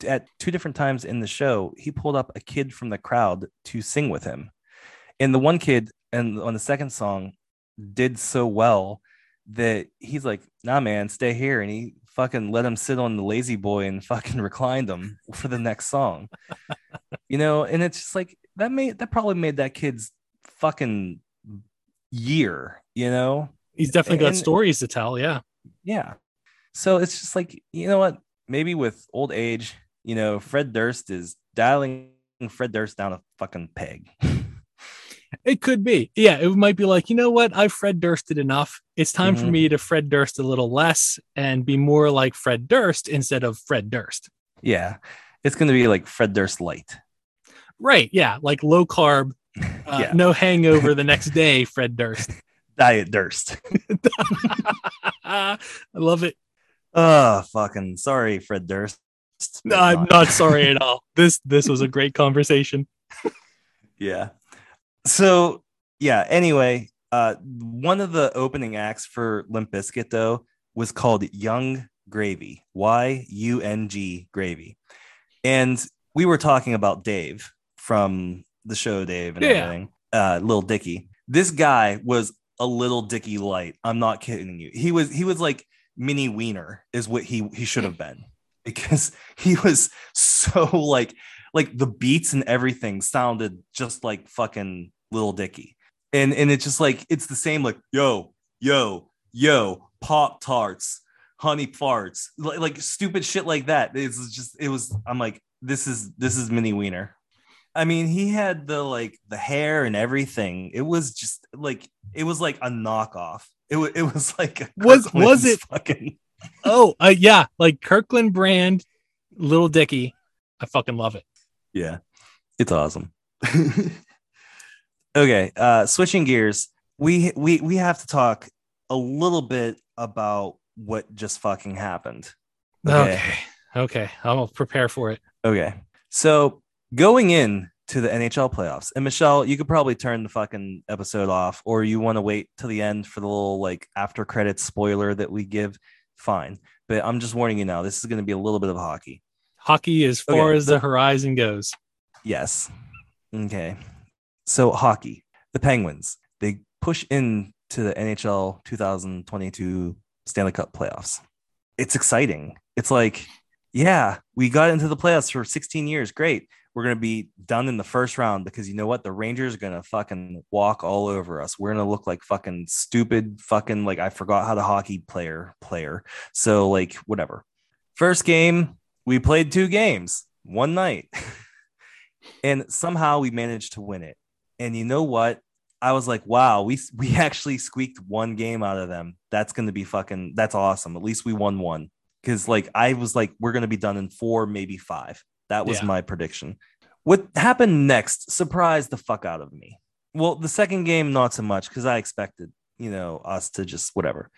at two different times in the show, he pulled up a kid from the crowd to sing with him. And the one kid, and on the second song, did so well that he's like, nah, man, stay here. And he fucking let him sit on the lazy boy and (laughs) fucking reclined him for the next song. you know, and it's just like that made that probably made that kid's fucking year, you know. He's definitely got And- stories to tell. Yeah. Yeah. So it's just like, you know what? Maybe with old age, you know, Fred Durst is dialing Fred Durst down a fucking peg. (laughs) It could be. Yeah. It might be like, you know what? I've Fred Dursted enough. It's time for Mhm. me to Fred Durst a little less and be more like Fred Durst instead of Fred Durst. yeah. It's going to be like Fred Durst light. Right. Yeah. Like low carb, (laughs) uh, Yeah. no hangover the (laughs) next day, Fred Durst. Diet Durst. I love it. Oh, fucking sorry, Fred Durst. No, I'm not sorry at (laughs) all. This this was a great conversation. (laughs) Yeah. So yeah. Anyway, uh, one of the opening acts for Limp Bizkit though was called Yung Gravy. Y U N G Gravy, and we were talking about Dave from the show, Dave and Yeah. everything. Uh, Little Dicky. This guy was a little Dicky light. I'm not kidding you. He was he was like mini wiener is what he he should have (laughs) been because (laughs) he was so like like the beats and everything sounded just like fucking little dicky. And and it's just like it's the same like yo yo yo pop tarts honey farts like, like stupid shit like that. It's just it was i'm like this is this is mini wiener i mean he had the like the hair and everything. It was just like it was like a knockoff it was it was like Was- was it- fucking Oh, uh, yeah, like Kirkland brand, Little Dicky. I fucking love it. Yeah, it's awesome. (laughs) okay, uh, switching gears, we we we have to talk a little bit about what just fucking happened. Okay. Okay. Okay. I'll prepare for it. Okay, so going in to the NHL playoffs, and Michelle, you could probably turn the fucking episode off, or you want to wait till the end for the little like after credits spoiler that we give. Fine, but I'm just warning you now. This is going to be a little bit of hockey. Hockey as far Okay, as the horizon goes. Yes. Okay. So hockey, the Penguins, they push into the NHL 2022 Stanley Cup playoffs. It's exciting. It's like, yeah, we got into the playoffs for 16 years. Great. We're going to be done in the first round because you know what? The Rangers are going to fucking walk all over us. We're going to look like fucking stupid, fucking like I forgot how to hockey player player. So, like, whatever. First game, we played two games one night. (laughs) and somehow we managed to win it. And you know what? I was like, wow, we we actually squeaked one game out of them. That's gonna be fucking that's awesome. At least we won one. Cause like I was like, we're gonna be done in four, maybe five. That was Yeah. my prediction. What happened next surprised the fuck out of me. Well, the second game, not so much, because I expected, you know, us to just whatever.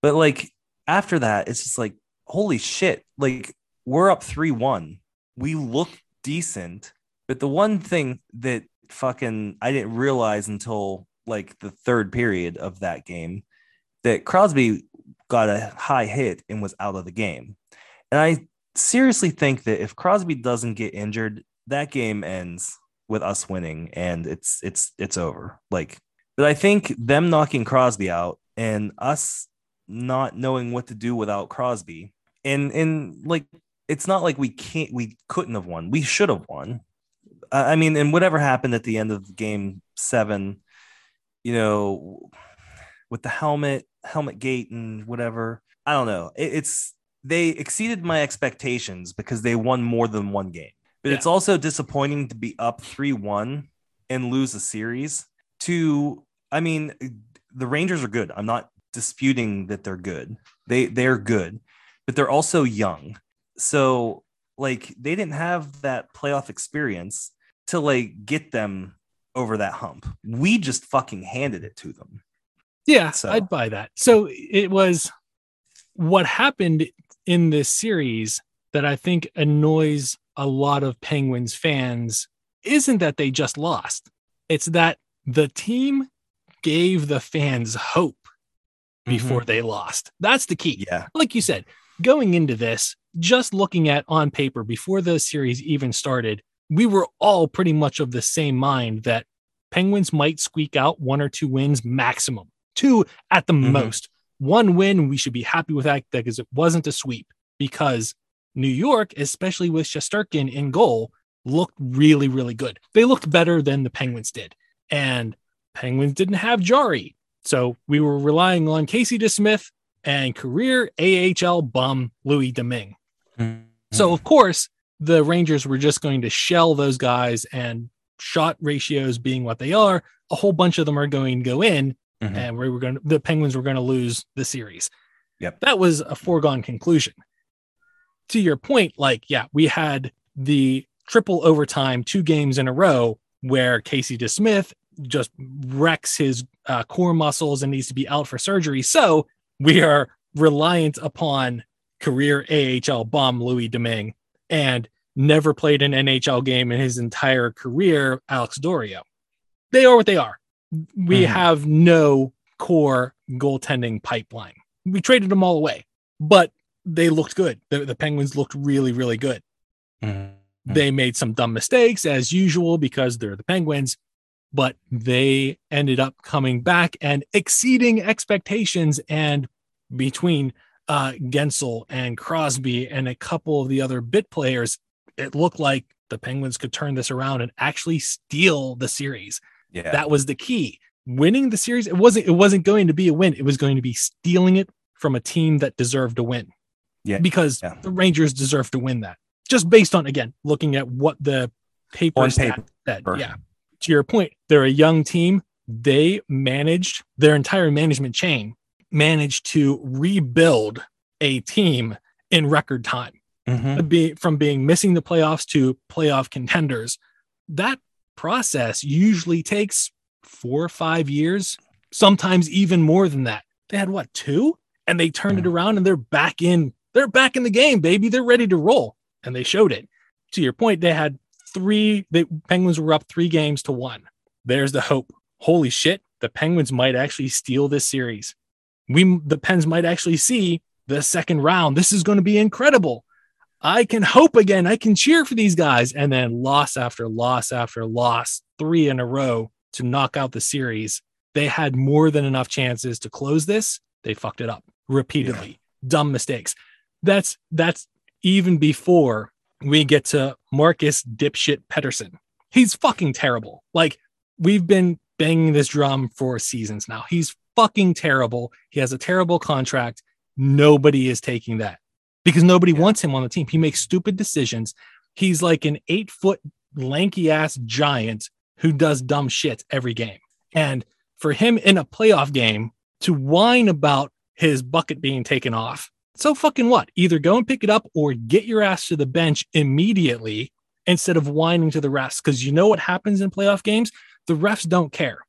But like after that, it's just like, holy shit, like we're up 3-1. We look decent. But the one thing that fucking I didn't realize until like the third period of that game that Crosby got a high hit and was out of the game. And I seriously think that if Crosby doesn't get injured, that game ends with us winning and it's it's it's over. Like but I think them knocking Crosby out and us not knowing what to do without Crosby and and like it's not like we can't we couldn't have won. We should have won. I mean, and whatever happened at the end of game seven, you know, with the helmet, helmet gate, and whatever. I don't know. It, it's they exceeded my expectations because they won more than one game. But Yeah. it's also disappointing to be up three one and lose a series. To, I mean, the Rangers are good. I'm not disputing that they're good. They they're good, but they're also young. So like they didn't have that playoff experience to like get them over that hump. We just fucking handed it to them. Yeah, So- I'd buy that. So it was what happened in this series that I think annoys a lot of Penguins fans isn't that they just lost. It's that the team gave the fans hope before they lost. That's the key. Yeah. Like you said, going into this, just looking at on paper before the series even started, we were all pretty much of the same mind that Penguins might squeak out one or two wins maximum, two at the Mhm. most. One win, we should be happy with that because it wasn't a sweep. Because New York, especially with Shesterkin in goal, looked really, really good. They looked better than the Penguins did. And Penguins didn't have Jarry. So we were relying on Casey DeSmith and career AHL bum Louis Domingue. Mm-hmm. So of course, the Rangers were just going to shell those guys and shot ratios being what they are, a whole bunch of them are going to go in Mhm. and we were going to, the Penguins were going to lose the series. Yep. That was a foregone conclusion. To your point, like, yeah, we had the triple overtime two games in a row where Casey DeSmith just wrecks his uh, core muscles and needs to be out for surgery. So we are reliant upon career AHL bomb Louis Domingue and never played an NHL game in his entire career, Alex D'Orio. They are what they are. We Mhm. have no core goaltending pipeline. We traded them all away, but they looked good. The, the Penguins looked really, really good. Mhm. They made some dumb mistakes as usual because they're the Penguins, but they ended up coming back and exceeding expectations. And between uh, Guentzel and Crosby and a couple of the other bit players, it looked like the Penguins could turn this around and actually steal the series. Yeah. That was the key. Winning the series, it wasn't it wasn't going to be a win. It was going to be stealing it from a team that deserved to win. Yeah. Because Yeah. the Rangers deserve to win that. Just based on again, looking at what the paper On paper. said. Yeah. To your point, they're a young team. They managed their entire management chain managed to rebuild a team in record time Mhm. be, from being missing the playoffs to playoff contenders. That process usually takes four or five years, sometimes even more than that. They had what two, and they turned it around, and they're back in. They're back in the game, baby. They're ready to roll, and they showed it. To your point, they had three. The Penguins were up three games to one. There's the hope. Holy shit! The Penguins might actually steal this series. We, the Pens, might actually see the second round. This is going to be incredible. I can hope again. I can cheer for these guys. And then loss after loss after loss, three in a row to knock out the series. They had more than enough chances to close this. They fucked it up repeatedly. Dumb mistakes. That's that's even before we get to Marcus dipshit Pedersen. He's fucking terrible. Like we've been banging this drum for seasons now. He's fucking terrible. He has a terrible contract. Nobody is taking that because nobody Yeah. wants him on the team. He makes stupid decisions. He's like an eight foot lanky ass giant who does dumb shit every game. And for him in a playoff game to whine about his bucket being taken off, so fucking what? Either go and pick it up or get your ass to the bench immediately instead of whining to the refs. Because you know what happens in playoff games? The refs don't care.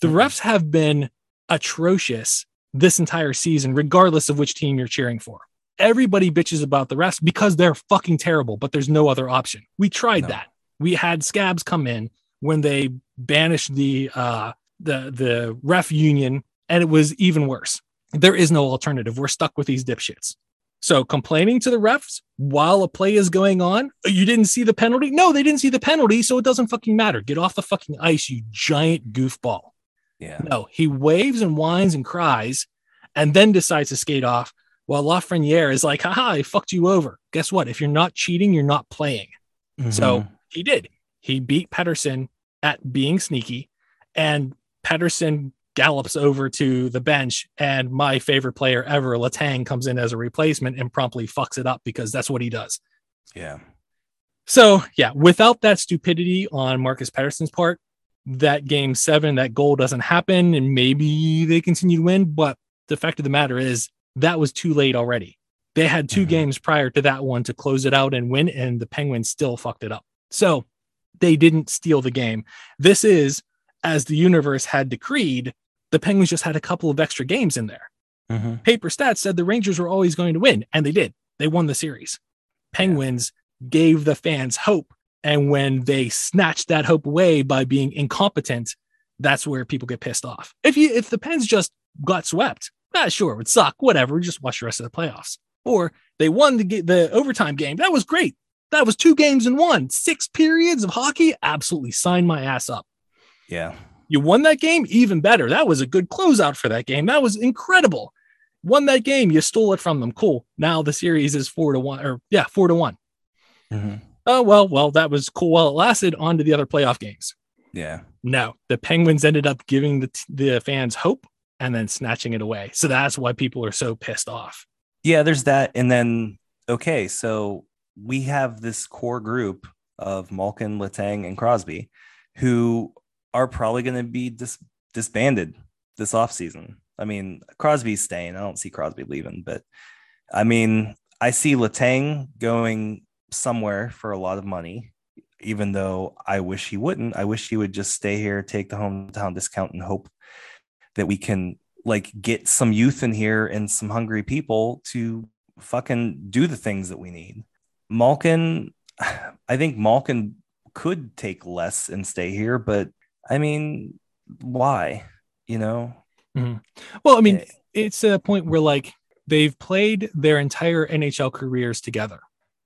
The Mhm. refs have been atrocious this entire season, regardless of which team you're cheering for. Everybody bitches about the refs because they're fucking terrible, but there's no other option. We tried No. that. We had scabs come in when they banished the uh the the ref union, and it was even worse. There is no alternative. We're stuck with these dipshits. So complaining to the refs while a play is going on, you didn't see the penalty? No, they didn't see the penalty, so it doesn't fucking matter. Get off the fucking ice, you giant goofball. Yeah. No, he waves and whines and cries and then decides to skate off while Lafreniere is like, haha, I fucked you over. Guess what? If you're not cheating, you're not playing. So Mhm. he did. He beat Pettersson at being sneaky, and Pettersson gallops over to the bench. And my favorite player ever, Letang, comes in as a replacement and promptly fucks it up because that's what he does. yeah. So, yeah, without that stupidity on Marcus Pettersson's part, that game seven, that goal doesn't happen, and maybe they continue to win. But the fact of the matter is, that was too late already. They had 2 Mhm. games prior to that one to close it out and win, and the Penguins still fucked it up. So, they didn't steal the game. This is, as the universe had decreed, the Penguins just had a couple of extra games in there. Mm-hmm. Paper stats said the Rangers were always going to win, and they did. They won the series. Penguins gave the fans hope. And when they snatched that hope away by being incompetent, that's where people get pissed off. If you if the Pens just got swept, ah, sure, it would suck. Whatever, just watch the rest of the playoffs. Or they won the the overtime game. That was great. That was two games in one, six periods of hockey. Absolutely sign my ass up. Yeah. You won that game, even better. That was a good closeout for that game. That was incredible. Won that game, you stole it from them. Cool. Now the series is four to one, or yeah, four to one. Mm-hmm. Oh well, well that was cool while it lasted. On to the other playoff games. Yeah. No, the Penguins ended up giving the the fans hope and then snatching it away. So that's why people are so pissed off. Yeah, there's that. And then, okay, so we have this core group of Malkin, Letang, and Crosby who are probably going to be dis- disbanded this offseason. I mean, Crosby's staying. I don't see Crosby leaving, but I mean, I see Letang going somewhere for a lot of money, even though I wish he wouldn't. I wish he would just stay here, take the hometown discount, and hope that we can like get some youth in here and some hungry people to fucking do the things that we need. Malkin, (sighs) I think Malkin could take less and stay here, but I mean, why? You know? Mm-hmm. Well, I mean, Eh. it's a point where like they've played their entire NHL careers together.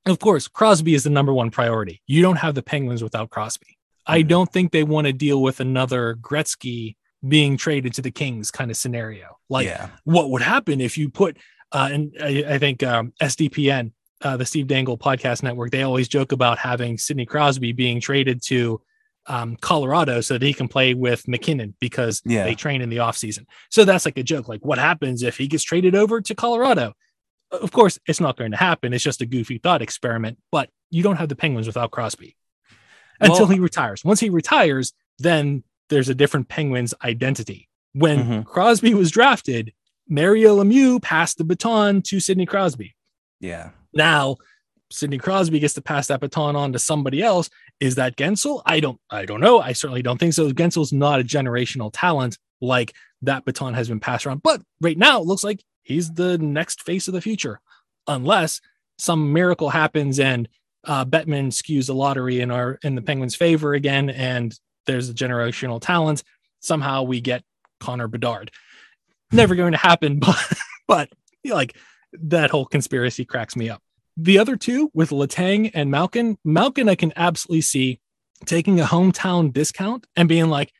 Of course, Crosby is the number one priority. You don't have the Penguins without Crosby. I Mhm. don't think they want to deal with another Gretzky being traded to the Kings kind of scenario. Like, yeah, what would happen if you put uh, and I, I think um, SDPN, uh, the Steve Dangle podcast network, they always joke about having Sidney Crosby being traded to um, Colorado so that he can play with MacKinnon because Yeah. they train in the offseason. So that's like a joke. Like, what happens if he gets traded over to Colorado? Of course, it's not going to happen. It's just a goofy thought experiment, but you don't have the Penguins without Crosby until Well- he retires. Once he retires, then there's a different Penguins identity. When Mhm. Crosby was drafted, Mario Lemieux passed the baton to Sidney Crosby. yeah, Now, Sidney Crosby gets to pass that baton on to somebody else. Is that Guentzel? I don't I don't know. I certainly don't think so. Guentzel's not a generational talent like that baton has been passed around. But right now it looks like he's the next face of the future. Unless some miracle happens and uh Bettman skews the lottery in our in the Penguins' favor again, and there's a generational talent. Somehow we get Connor Bedard. Never going to happen, (laughs) but but like that whole conspiracy cracks me up. The other two with Letang and Malkin, Malkin, I can absolutely see taking a hometown discount and being like,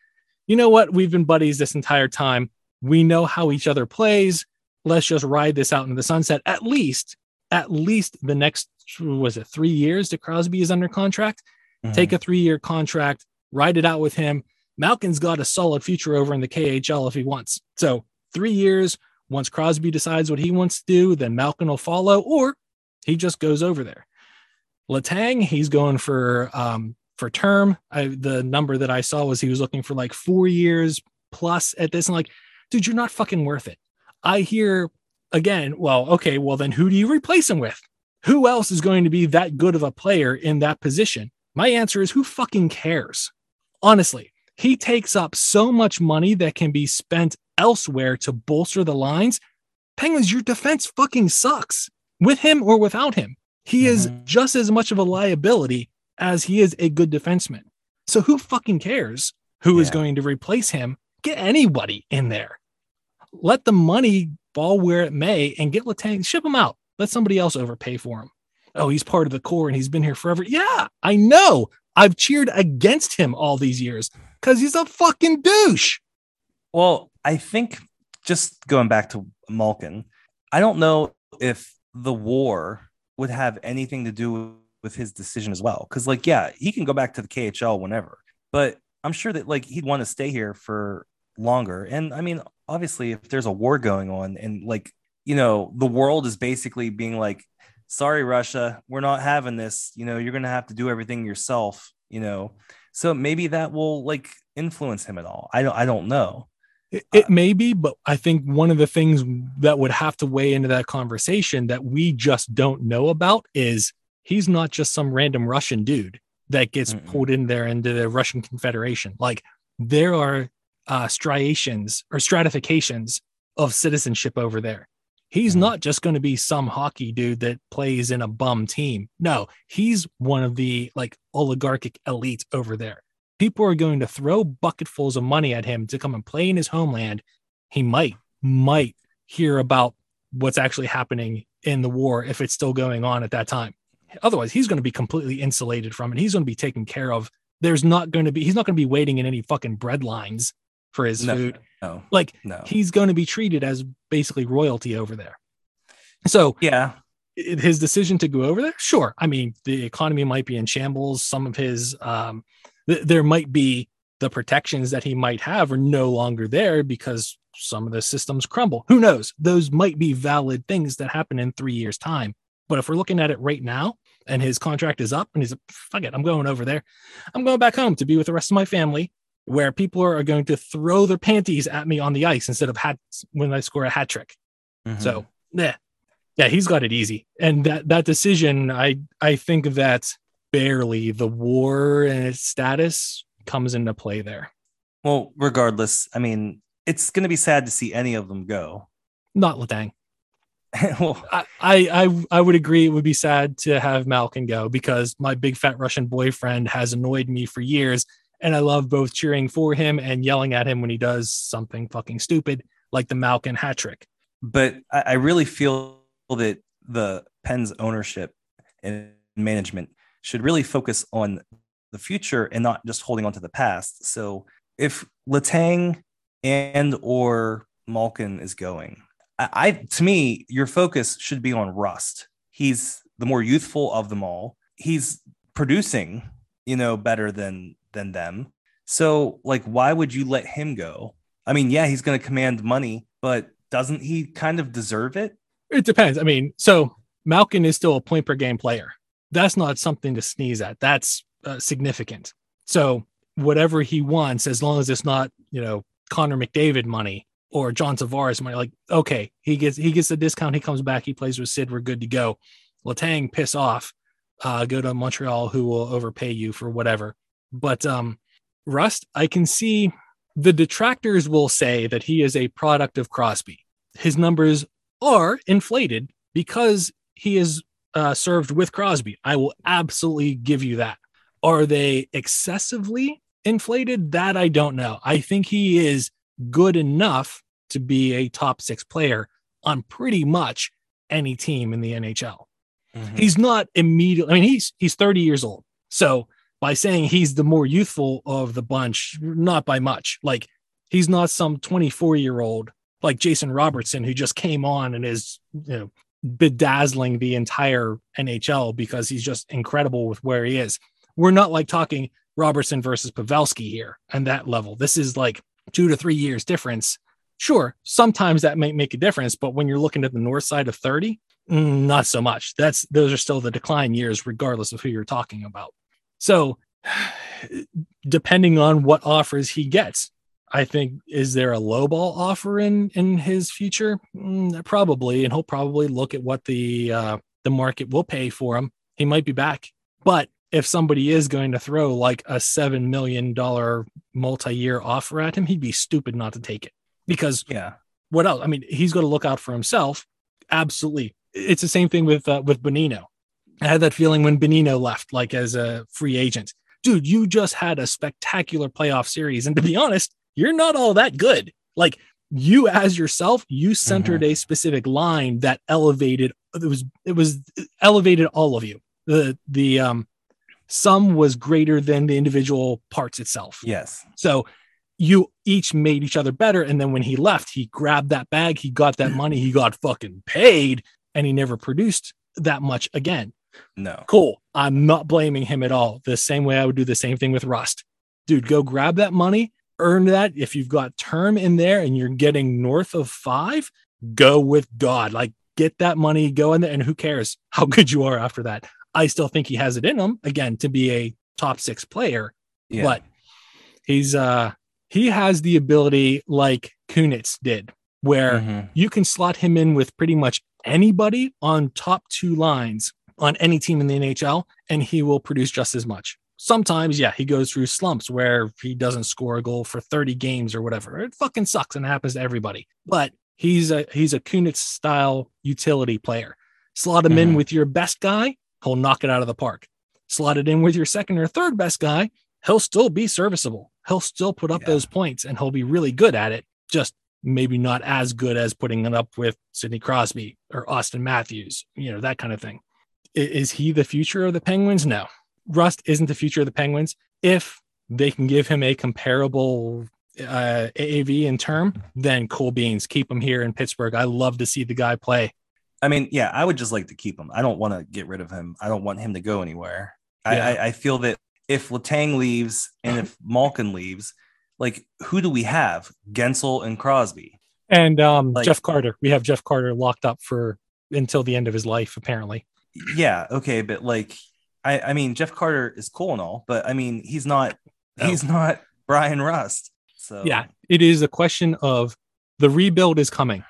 you know what? We've been buddies this entire time. We know how each other plays. Let's just ride this out into the sunset. At least, at least the next was it three years that Crosby is under contract. Mhm. Take a three year contract, ride it out with him. Malkin's got a solid future over in the KHL if he wants. So three years. Once Crosby decides what he wants to do, then Malkin will follow, or he just goes over there. Letang, he's going for um for term. I, the number that I saw was he was looking for like four years plus at this. And like, dude, you're not fucking worth it. I hear again, well, okay, well then who do you replace him with? Who else is going to be that good of a player in that position? My answer is who fucking cares? Honestly, he takes up so much money that can be spent elsewhere to bolster the lines. Penguins, your defense fucking sucks with him or without him. He is Mhm. just as much of a liability as he is a good defenseman. So who fucking cares who is Yeah. going to replace him? Get anybody in there. Let the money fall where it may and get Letang, ship him out. Let somebody else overpay for him. Oh, he's part of the core and he's been here forever. Yeah, I know. I've cheered against him all these years because he's a fucking douche. Well, I think just going back to Malkin, I don't know if the war would have anything to do with his decision as well. Because, like, yeah, he can go back to the KHL whenever, but I'm sure that like he'd want to stay here for longer. And I mean, obviously, if there's a war going on, and like you know, the world is basically being like, "Sorry, Russia, we're not having this." You know, you're gonna have to do everything yourself. You know, so maybe that will like influence him at all. I don't. I don't know. It, it may be, but I think one of the things that would have to weigh into that conversation that we just don't know about is he's not just some random Russian dude. that gets Mm-mm. pulled in there into the Russian Confederation. Like there are uh, striations or stratifications of citizenship over there. He's Mhm. not just going to be some hockey dude that plays in a bum team. No, he's one of the like oligarchic elite over there. People are going to throw bucketfuls of money at him to come and play in his homeland. He might, might hear about what's actually happening in the war if it's still going on at that time. Otherwise, he's going to be completely insulated from it. He's going to be taken care of. There's not going to be, he's not going to be waiting in any fucking bread lines for his No. food. No, Like no. he's going to be treated as basically royalty over there. So Yeah. his decision to go over there, sure. I mean, the economy might be in shambles. Some of his, um, th- there might be the protections that he might have are no longer there because some of the systems crumble. Who knows? Those might be valid things that happen in three years' time. But if we're looking at it right now and his contract is up and he's like, fuck it, I'm going over there. I'm going back home to be with the rest of my family where people are going to throw their panties at me on the ice instead of hats when I score a hat trick. Mhm. So, yeah, yeah, he's got it easy. And that that decision, I I think that barely the war and its status comes into play there. well, regardless, I mean, it's going to be sad to see any of them go. Not Letang. (laughs) well, I, I I I would agree. It would be sad to have Malkin go because my big fat Russian boyfriend has annoyed me for years, and I love both cheering for him and yelling at him when he does something fucking stupid like the Malkin hat trick. but I, really feel that the Penn's ownership and management should really focus on the future and not just holding on to the past. So if Letang and or Malkin is going, I, I to me, your focus should be on Rust. He's the more youthful of them all. He's producing, you know, better than than them. So like why would you let him go? I mean, yeah, he's going to command money, but doesn't he kind of deserve it? It depends. I mean, so Malkin is still a point per game player. That's not something to sneeze at. That's uh, significant. So whatever he wants, as long as it's not, you know, Connor McDavid money or John Tavares money, like okay, he gets he gets a discount. He comes back. He plays with Sid. We're good to go. Letang, piss off. Uh, go to Montreal, who will overpay you for whatever. But um, Rust, I can see the detractors will say that he is a product of Crosby. His numbers are inflated because he is uh, served with Crosby. I will absolutely give you that. Are they excessively inflated? That I don't know. I think he is good enough to be a top six player on pretty much any team in the NHL. He's not immediately. I mean, he's he's 30 years old. So by saying he's the more youthful of the bunch, not by much. Like he's not some 24 year old like Jason Robertson who just came on and is you know bedazzling the entire NHL because he's just incredible with where he is. We're not like talking Robertson versus Pavelski here and that level. This is like two to three years difference. Sure, sometimes that might make a difference, but when you're looking at the north side of 30, mm, not so much. That's those are still the decline years, regardless of who you're talking about. So, (sighs) depending on what offers he gets, I think is there a lowball offer in in his future? Mm, probably, and he'll probably look at what the uh, the market will pay for him. He might be back, but if somebody is going to throw like a seven million dollar multi year offer at him, he'd be stupid not to take it because Yeah. what else? I mean, he's going to look out for himself. Absolutely, it's the same thing with uh, with Bonino. I had that feeling when Bonino left, like as a free agent. Dude, you just had a spectacular playoff series, and to be honest, you're not all that good. Like you as yourself, you centered a specific line that elevated. It was it was elevated all of you. The the um sum was greater than the individual parts itself. Yes. So you each made each other better. And then when he left, he grabbed that bag, he got that money, he got fucking paid, and he never produced that much again. No. Cool. I'm not blaming him at all. The same way I would do the same thing with Rust. Dude, go grab that money, earn that. If you've got term in there and you're getting north of five, go with God. Like get that money, go in there, and who cares how good you are after that? I still think he has it in him again to be a top six player, Yeah. but he's uh he has the ability like Kunitz did, where Mhm. you can slot him in with pretty much anybody on top two lines on any team in the NHL, and he will produce just as much. sometimes, yeah, he goes through slumps where he doesn't score a goal for 30 games or whatever. It fucking sucks and happens to everybody. But he's a he's a Kunitz style utility player. Slot him in Mhm. with your best guy, he'll knock it out of the park. Slot it in with your second or third best guy, he'll still be serviceable. He'll still put up Yeah. those points and he'll be really good at it. Just maybe not as good as putting it up with Sidney Crosby or Austin Matthews, you know, that kind of thing. Is he the future of the Penguins? No. Rust isn't the future of the Penguins. If they can give him a comparable uh, AAV in term, then cool beans. Keep him here in Pittsburgh. I love to see the guy play. I mean, yeah, I would just like to keep him. I don't want to get rid of him. I don't want him to go anywhere. Yeah. I, I feel that if Letang leaves and (laughs) if Malkin leaves, like who do we have? Guentzel and Crosby. And um, Like- Jeff Carter, we have Jeff Carter locked up for until the end of his life, apparently. Yeah, okay, but like I, I mean Jeff Carter is cool and all, but I mean he's not No. he's not Bryan Rust. So Yeah, it is a question of the rebuild is coming.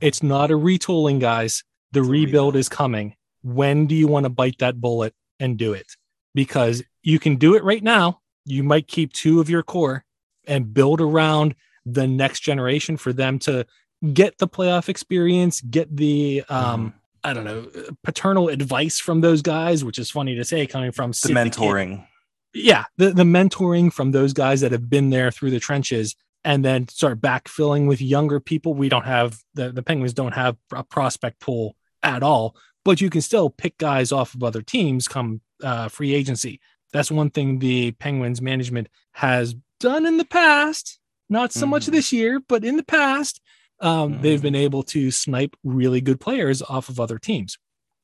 It's not a retooling, guys. The rebuild rebuild. is coming. When do you want to bite that bullet and do it? Because you can do it right now. You might keep two of your core and build around the next generation for them to get the playoff experience, get the um, I don't know, paternal advice from those guys, which is funny to say coming from the Sid mentoring. yeah the, the mentoring from those guys that have been there through the trenches and then start backfilling with younger people. We don't have the, the penguins don't have a prospect pool at all but you can still pick guys off of other teams come uh, free agency. That's one thing the penguins management has done in the past not so much Mhm. this year but in the past um, they've Mhm. been able to snipe really good players off of other teams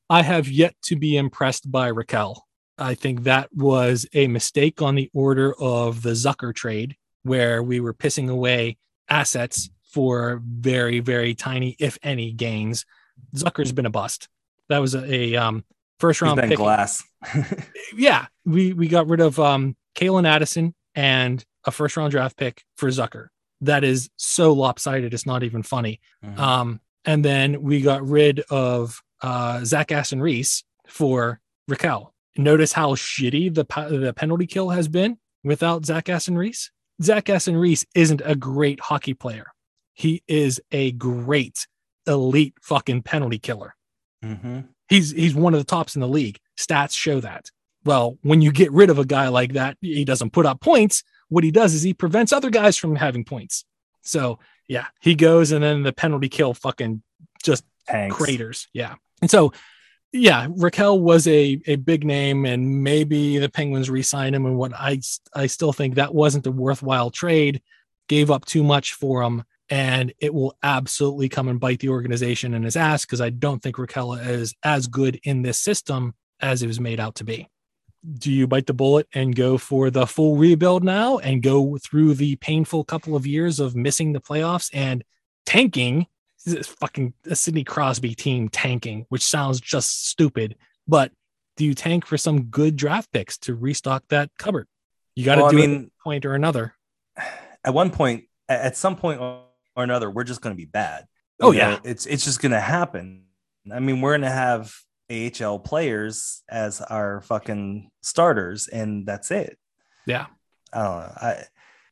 i have yet to be impressed by Rakell I think that was a mistake on the order of the Zucker trade, where we were pissing away assets for very, very tiny, if any, gains. Zucker's been a bust. That was a, a um, first round pick. glass. (laughs) Yeah, we we got rid of um, Calen Addison and a first round draft pick for Zucker. That is so lopsided. It's not even funny. Mhm. Um, and then we got rid of uh, Zach Aston Reese for Rakell. Notice how shitty the the penalty kill has been without Zach Aston Reese. Zach Aston Reese isn't a great hockey player. He is a great elite fucking penalty killer. Mhm. He's he's one of the tops in the league. Stats show that. Well, when you get rid of a guy like that, he doesn't put up points. What he does is he prevents other guys from having points. So yeah, he goes and then the penalty kill fucking just Tanks. craters. Yeah. And so, yeah, Rakell was a, a big name, and maybe the Penguins re signed him. And what I, I still think that wasn't a worthwhile trade, gave up too much for him. And it will absolutely come and bite the organization in his ass because I don't think Rakell is as good in this system as it was made out to be. Do you bite the bullet and go for the full rebuild now and go through the painful couple of years of missing the playoffs and tanking this fucking a Sidney Crosby team tanking, which sounds just stupid. But do you tank for some good draft picks to restock that cupboard? You got to Well, I do it at mean, one point or another. at one point, at some point or another, we're just going to be bad. Oh, You know, yeah. it's it's just going to happen. I mean, we're going to have AHL players as our fucking starters, and that's it. Yeah. I don't know. I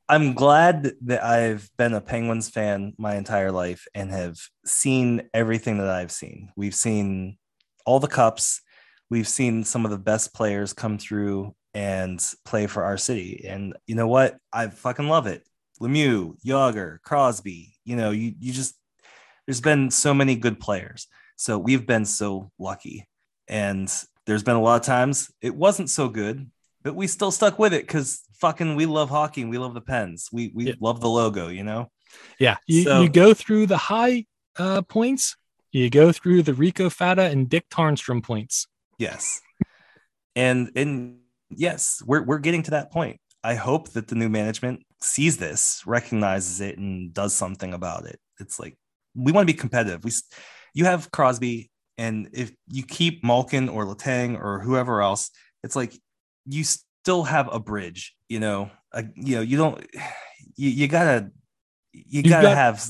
I'm glad that I've been a Penguins fan my entire life and have seen everything that I've seen. We've seen all the cups. We've seen some of the best players come through and play for our city. And you know what? I fucking love it. Lemieux, Jagr, Crosby, you know, you you just there's been so many good players. So we've been so lucky. And there's been a lot of times it wasn't so good, but we still stuck with it because fucking we love hockey and we love the pens. We we Yeah. love the logo, you know. Yeah. You, So- you go through the high uh, points, you go through the Rico Fata and Dick Tarnstrom points. Yes. And and yes, we're we're getting to that point. I hope that the new management sees this, recognizes it, and does something about it. It's like we want to be competitive. We you have Crosby, and if you keep Malkin or Letang or whoever else, it's like you still have a bridge. You know, you know, you don't. (sighs) You, you gotta you You've gotta got- have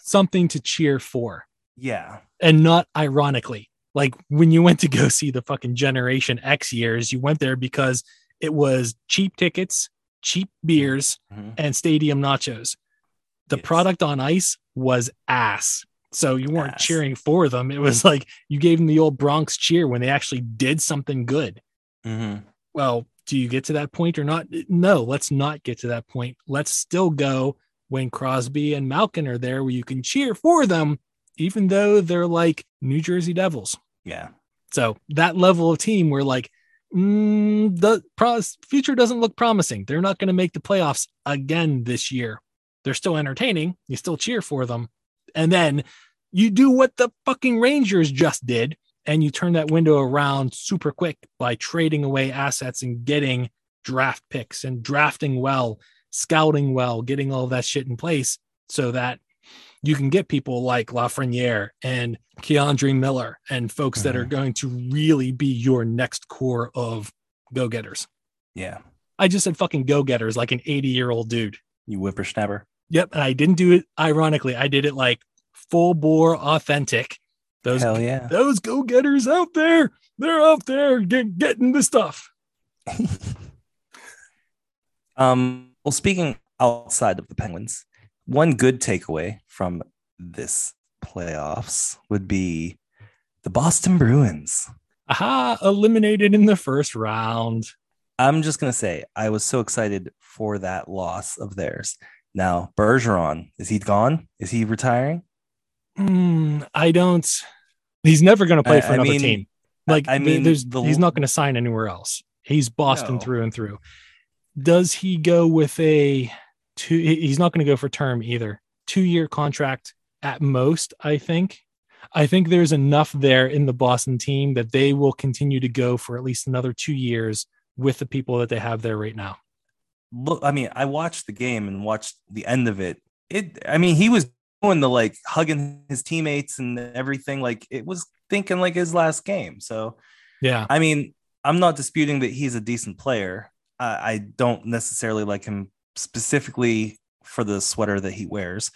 Something to cheer for. yeah and not ironically. Like when you went to go see the fucking Generation X years, you went there because It was cheap tickets, cheap beers, Mhm. and stadium nachos. The Yes. product on ice was ass. So you weren't Ass. cheering for them. It was like you gave them the old Bronx cheer when they actually did something good. Mhm. Well, do you get to that point or not? No, let's not get to that point. Let's still go when Crosby and Malkin are there where you can cheer for them, even though they're like New Jersey Devils. Yeah. So that level of team where like mm, the pros- future doesn't look promising. They're not going to make the playoffs again this year. They're still entertaining. You still cheer for them. And then you do what the fucking Rangers just did and you turn that window around super quick by trading away assets and getting draft picks and drafting well, scouting well, getting all that shit in place so that you can get people like Lafreniere and K'Andre Miller and folks that are Mhm. going to really be your next core of go getters. Yeah. I just said fucking go getters like an 80 year old dude. You whippersnapper. Yep. And I didn't do it ironically. I did it like full bore authentic. Those Hell yeah. those go getters out there, they're out there get, getting the stuff. (laughs) um, well, speaking outside of the Penguins, one good takeaway from this playoffs would be the Boston Bruins. Aha, eliminated in the first round. I'm just gonna say I was so excited for that loss of theirs. Now Bergeron, is he gone? Is he retiring? Hmm, I don't. He's never going to play for I another mean- team. Like, I mean, there's, the- he's not going to sign anywhere else. He's Boston No. through and through. Does he go with a two? He's not going to go for term either. Two year contract at most, I think. I think there's enough there in the Boston team that they will continue to go for at least another two years with the people that they have there right now. Look, I mean, I watched the game and watched the end of it. It, I mean, he was doing the like hugging his teammates and everything. Like it was thinking like his last game. So Yeah. I mean, I'm not disputing that he's a decent player. I, I don't necessarily like him specifically for the sweater that he wears,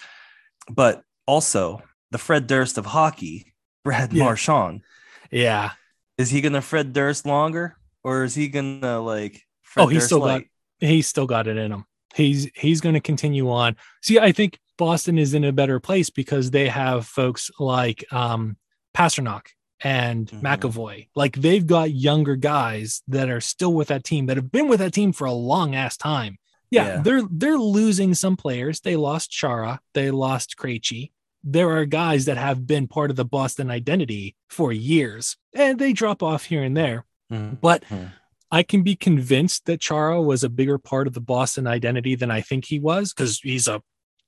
but also the Fred Durst of hockey, (laughs) Brad Yeah. Marchand. Yeah. Is he gonna Fred Durst longer, or is he gonna like? Fred Oh, he's Durst still got light? He's still got it in him. He's he's going to continue on. See, I think Boston is in a better place because they have folks like um Pastrnak and Mhm. McAvoy. Like they've got younger guys that are still with that team that have been with that team for a long ass time. Yeah, Yeah. they're they're losing some players. They lost Chara, they lost Krejci. There are guys that have been part of the Boston identity for years, and they drop off here and there. Mhm. But Mhm. I can be convinced that Chara was a bigger part of the Boston identity than I think he was because he's a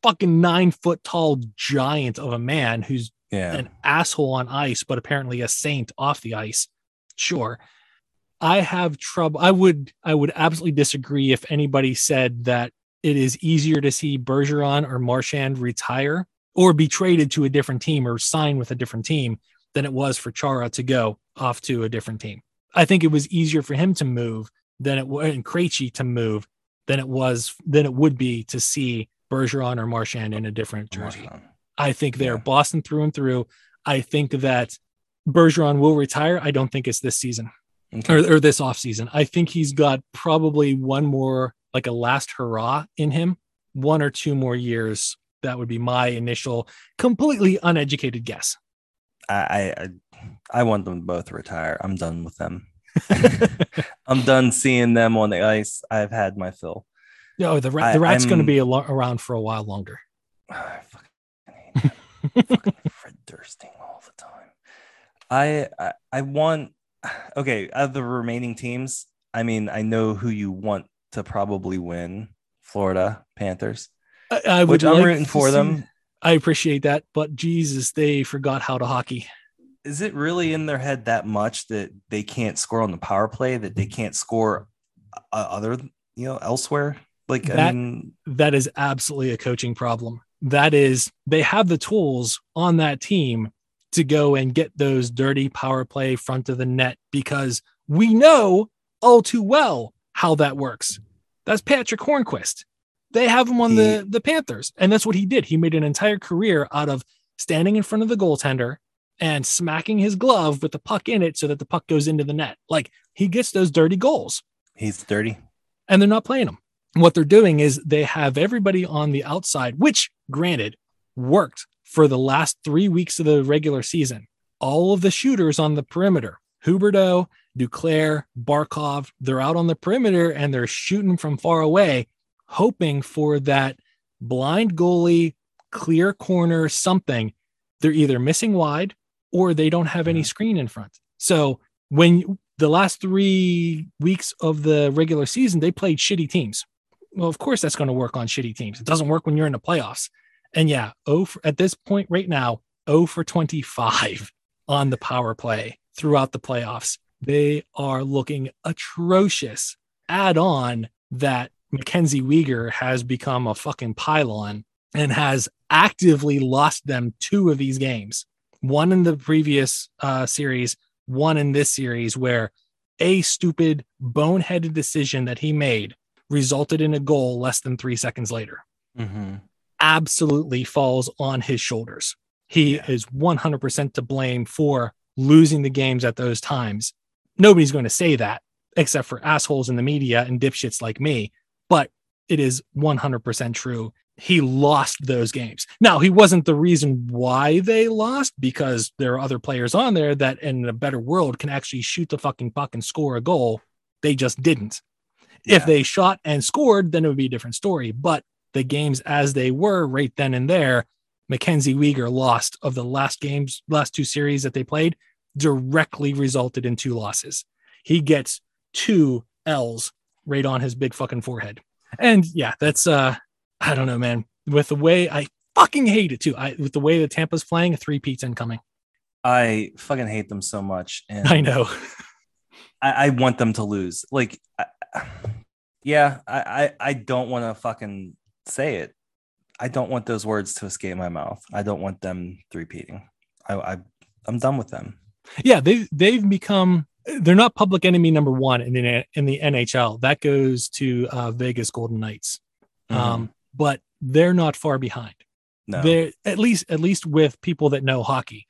fucking nine foot tall giant of a man who's Yeah. an asshole on ice, but apparently a saint off the ice. Sure. I have trouble. I would I would absolutely disagree if anybody said that it is easier to see Bergeron or Marchand retire or be traded to a different team or sign with a different team than it was for Chara to go off to a different team. I think it was easier for him to move than it was and Krejci to move than it was than it would be to see Bergeron or Marchand in a different jersey. Marchand. I think they're Yeah. Boston through and through. I think that Bergeron will retire. I don't think it's this season Okay. or, or this offseason. I think he's got probably one more, like a last hurrah in him, one or two more years. That would be my initial, completely uneducated guess. I, I I want them both to retire. I'm done with them. (laughs) I'm done seeing them on the ice. I've had my fill. No, the, rat, the rat's going to be lo- around for a while longer. (sighs) I fucking hate fucking (laughs) Fred Dursting all the time. I, I I want (sighs) okay, out of the remaining teams, I mean, I know who you want to probably win. Florida Panthers, I, I would which I'm like rooting for see- them. I appreciate that, but Jesus, they forgot how to hockey. Is it really in their head that much that they can't score on the power play, that they can't score uh, other, you know, elsewhere? Like, I mean, that is absolutely a coaching problem. That is, they have the tools on that team to go and get those dirty power play front of the net because we know all too well how that works. That's Patric Hornqvist. They have him on the, the Panthers, and that's what he did. He made an entire career out of standing in front of the goaltender and smacking his glove with the puck in it so that the puck goes into the net. Like he gets those dirty goals. He's dirty. and they're not playing him. What they're doing is they have everybody on the outside, which granted worked for the last three weeks of the regular season. All of the shooters on the perimeter, Huberdeau, Duclair, Barkov, they're out on the perimeter and they're shooting from far away, hoping for that blind goalie, clear corner, something. They're either missing wide or they don't have any screen in front. So when the last three weeks of the regular season, they played shitty teams. Well, of course, that's going to work on shitty teams. It doesn't work when you're in the playoffs. And yeah, oh, for, at this point right now, 0 for 25 (laughs) on the power play throughout the playoffs. They are looking atrocious. Add on that Mackenzie Weegar has become a fucking pylon and has actively lost them two of these games. One in the previous uh, series, one in this series, where a stupid, boneheaded decision that he made resulted in a goal less than three seconds later Mm-hmm. absolutely falls on his shoulders. He Yeah. is 100% to blame for losing the games at those times. Nobody's going to say that except for assholes in the media and dipshits like me, but it is 100% true. He lost those games. Now, he wasn't the reason why they lost because there are other players on there that in a better world can actually shoot the fucking puck and score a goal. They just didn't. If they shot and scored, then it would be a different story. But the games as they were right then and there, Mackenzie Weegar lost of the last games, last two series that they played, directly resulted in two losses. He gets two L's right on his big fucking forehead. And yeah, that's uh I don't know, man. With the way I fucking hate it too. I with the way that Tampa's playing, a three peats incoming. I fucking hate them so much, and I know. (laughs) I, I want them to lose. Like, I, yeah, I, I, I don't want to fucking say it. I don't want those words to escape my mouth. I don't want them repeating. I, I, I'm done with them. yeah, they they've become they're not public enemy number one in the in the NHL. That goes to uh, Vegas Golden Knights, um, but they're not far behind. no, They're at least at least with people that know hockey.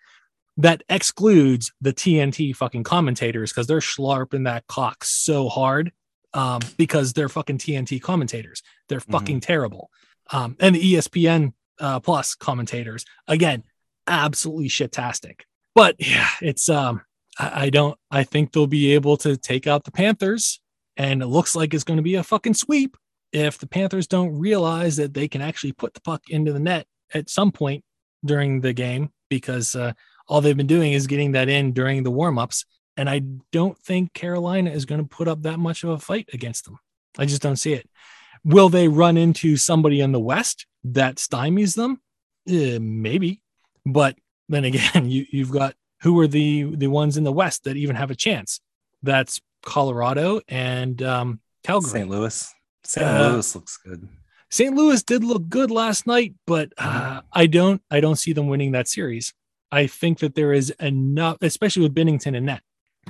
That excludes the TNT fucking commentators because they're schlarping that cock so hard um, because they're fucking TNT commentators. They're fucking terrible. Um, and the ESPN uh, Plus commentators again, absolutely shitastic. But yeah, it's um, I, I don't. I think they'll be able to take out the Panthers, and it looks like it's going to be a fucking sweep if the Panthers don't realize that they can actually put the puck into the net at some point during the game because uh, all they've been doing is getting that in during the warmups. And I don't think Carolina is going to put up that much of a fight against them. I just don't see it. Will they run into somebody in the West that stymies them? Eh, maybe. But then again, (laughs) you, you've got who are the the ones in the West that even have a chance? That's Colorado and um, Calgary. St. Louis. St. Uh, Louis looks good. St. Louis did look good last night, but uh, I don't I don't see them winning that series. I think that there is enough, especially with Binnington and net.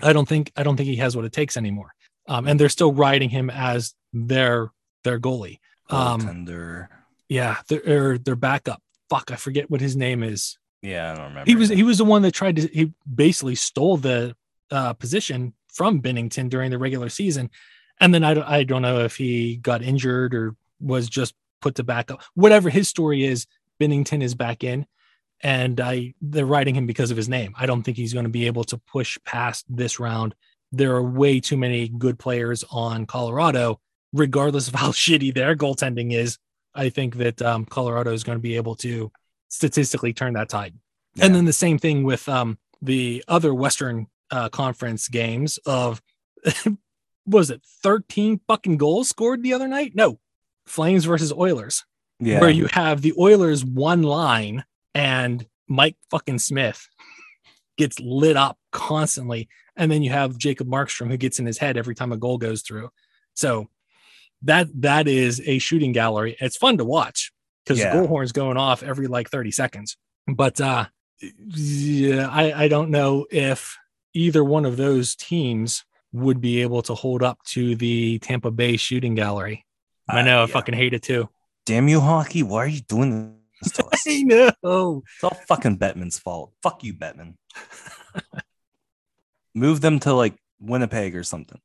I don't think I don't think he has what it takes anymore. Um, and they're still riding him as their their goalie. Um, Goaltender. yeah, their their backup. Fuck, I forget what his name is. yeah, I don't remember. He was he was the one that tried to he basically stole the uh, position from Binnington during the regular season, and then I don't, I don't know if he got injured or was just put to back up. Whatever his story is, Binnington is back in, and I they're writing him because of his name. I don't think he's going to be able to push past this round. There are way too many good players on Colorado, regardless of (laughs) how shitty their goaltending is. I think that um, Colorado is going to be able to statistically turn that tide. And then the same thing with um, the other Western uh, Conference games of (laughs) was it 13 fucking goals scored the other night? No, Flames versus Oilers, yeah. where you have the Oilers one line and Mike fucking Smith gets lit up constantly. And then you have Jacob Markstrom who gets in his head every time a goal goes through. So that that is a shooting gallery. It's fun to watch because Yeah. the goal horn's going off every like 30 seconds. But uh yeah, I, I don't know if either one of those teams would be able to hold up to the Tampa Bay shooting gallery. I Uh, know, I fucking hate it too. Damn you, hockey! Why are you doing this to (laughs) us? I know. It's all fucking Bettman's fault. Fuck you, Bettman. Move them to like Winnipeg or something.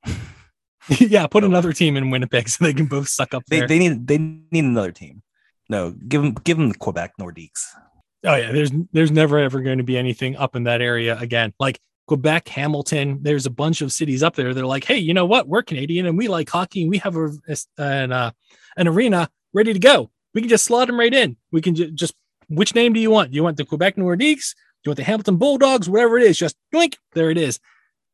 (laughs) yeah, put another team in Winnipeg so they can both suck up They, they need they need another team. No, give them give them the Quebec Nordiques. oh yeah, there's there's never ever going to be anything up in that area again. Like Quebec, Hamilton, there's a bunch of cities up there. They're like, hey, you know what? We're Canadian and we like hockey. And we have a an uh, an arena ready to go. We can just slot them right in. We can ju- just which name do you want? Do you want the Quebec Nordiques? Do you want the Hamilton Bulldogs? Whatever it is, just doink, there it is.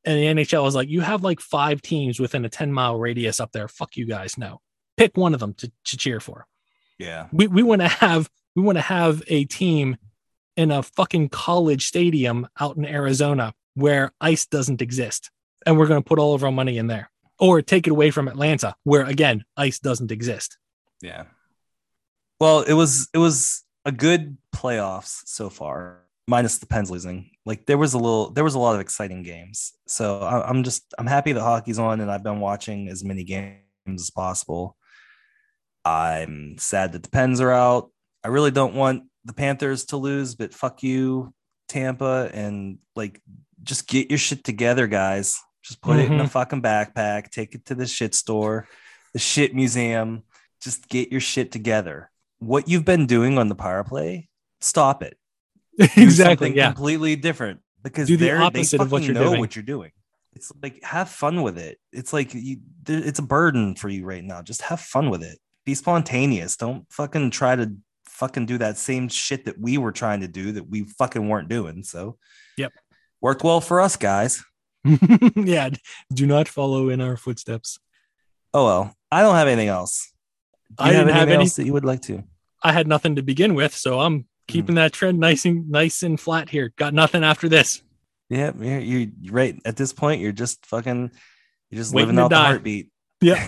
And the NHL is like, you have like five teams within a 10 mile radius up there. Fuck you guys. No. Pick one of them to, to cheer for. Yeah. We we want to have we want to have a team in a fucking college stadium out in Arizona where ice doesn't exist. And we're going to put all of our money in there. Or take it away from Atlanta, where again, ice doesn't exist. Yeah. Well, it was it was a good playoffs so far, minus the Pens losing. Like there was a little, there was a lot of exciting games. So I'm just I'm happy that hockey's on, and I've been watching as many games as possible. I'm sad that the Pens are out. I really don't want the Panthers to lose, but fuck you, Tampa, and like just get your shit together, guys. Just put it in a mm-hmm. fucking backpack, take it to the shit store, the shit museum. Just get your shit together. What you've been doing on the power play, stop it. (laughs) Exactly. Yeah. completely different because Do the they're, they what fucking you're know doing. what you're doing. It's like have fun with it. It's like you, it's a burden for you right now. Just have fun with it. Be spontaneous. Don't fucking try to fucking do that same shit that we were trying to do that we fucking weren't doing. So, Yep. Worked well for us guys. (laughs) yeah. Do not follow in our footsteps. Oh well, I don't have anything else. Do you I have didn't have anything any- else that you would like to? I had nothing to begin with, so I'm keeping that trend nice and nice and flat here. Got nothing after this. Yeah, you're, you're right. At this point, you're just fucking, you're just Waiting living out the heartbeat. Yeah.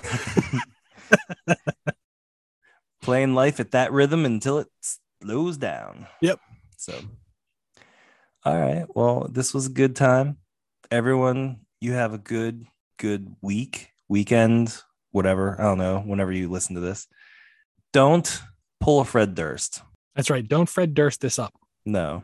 (laughs) Playing life at that rhythm until it slows down. Yep. So, all right. Well, this was a good time. Everyone, you have a good, good week, weekend, whatever. I don't know. Whenever you listen to this, don't pull a Fred Durst. That's right. Don't Fred Durst this up. No,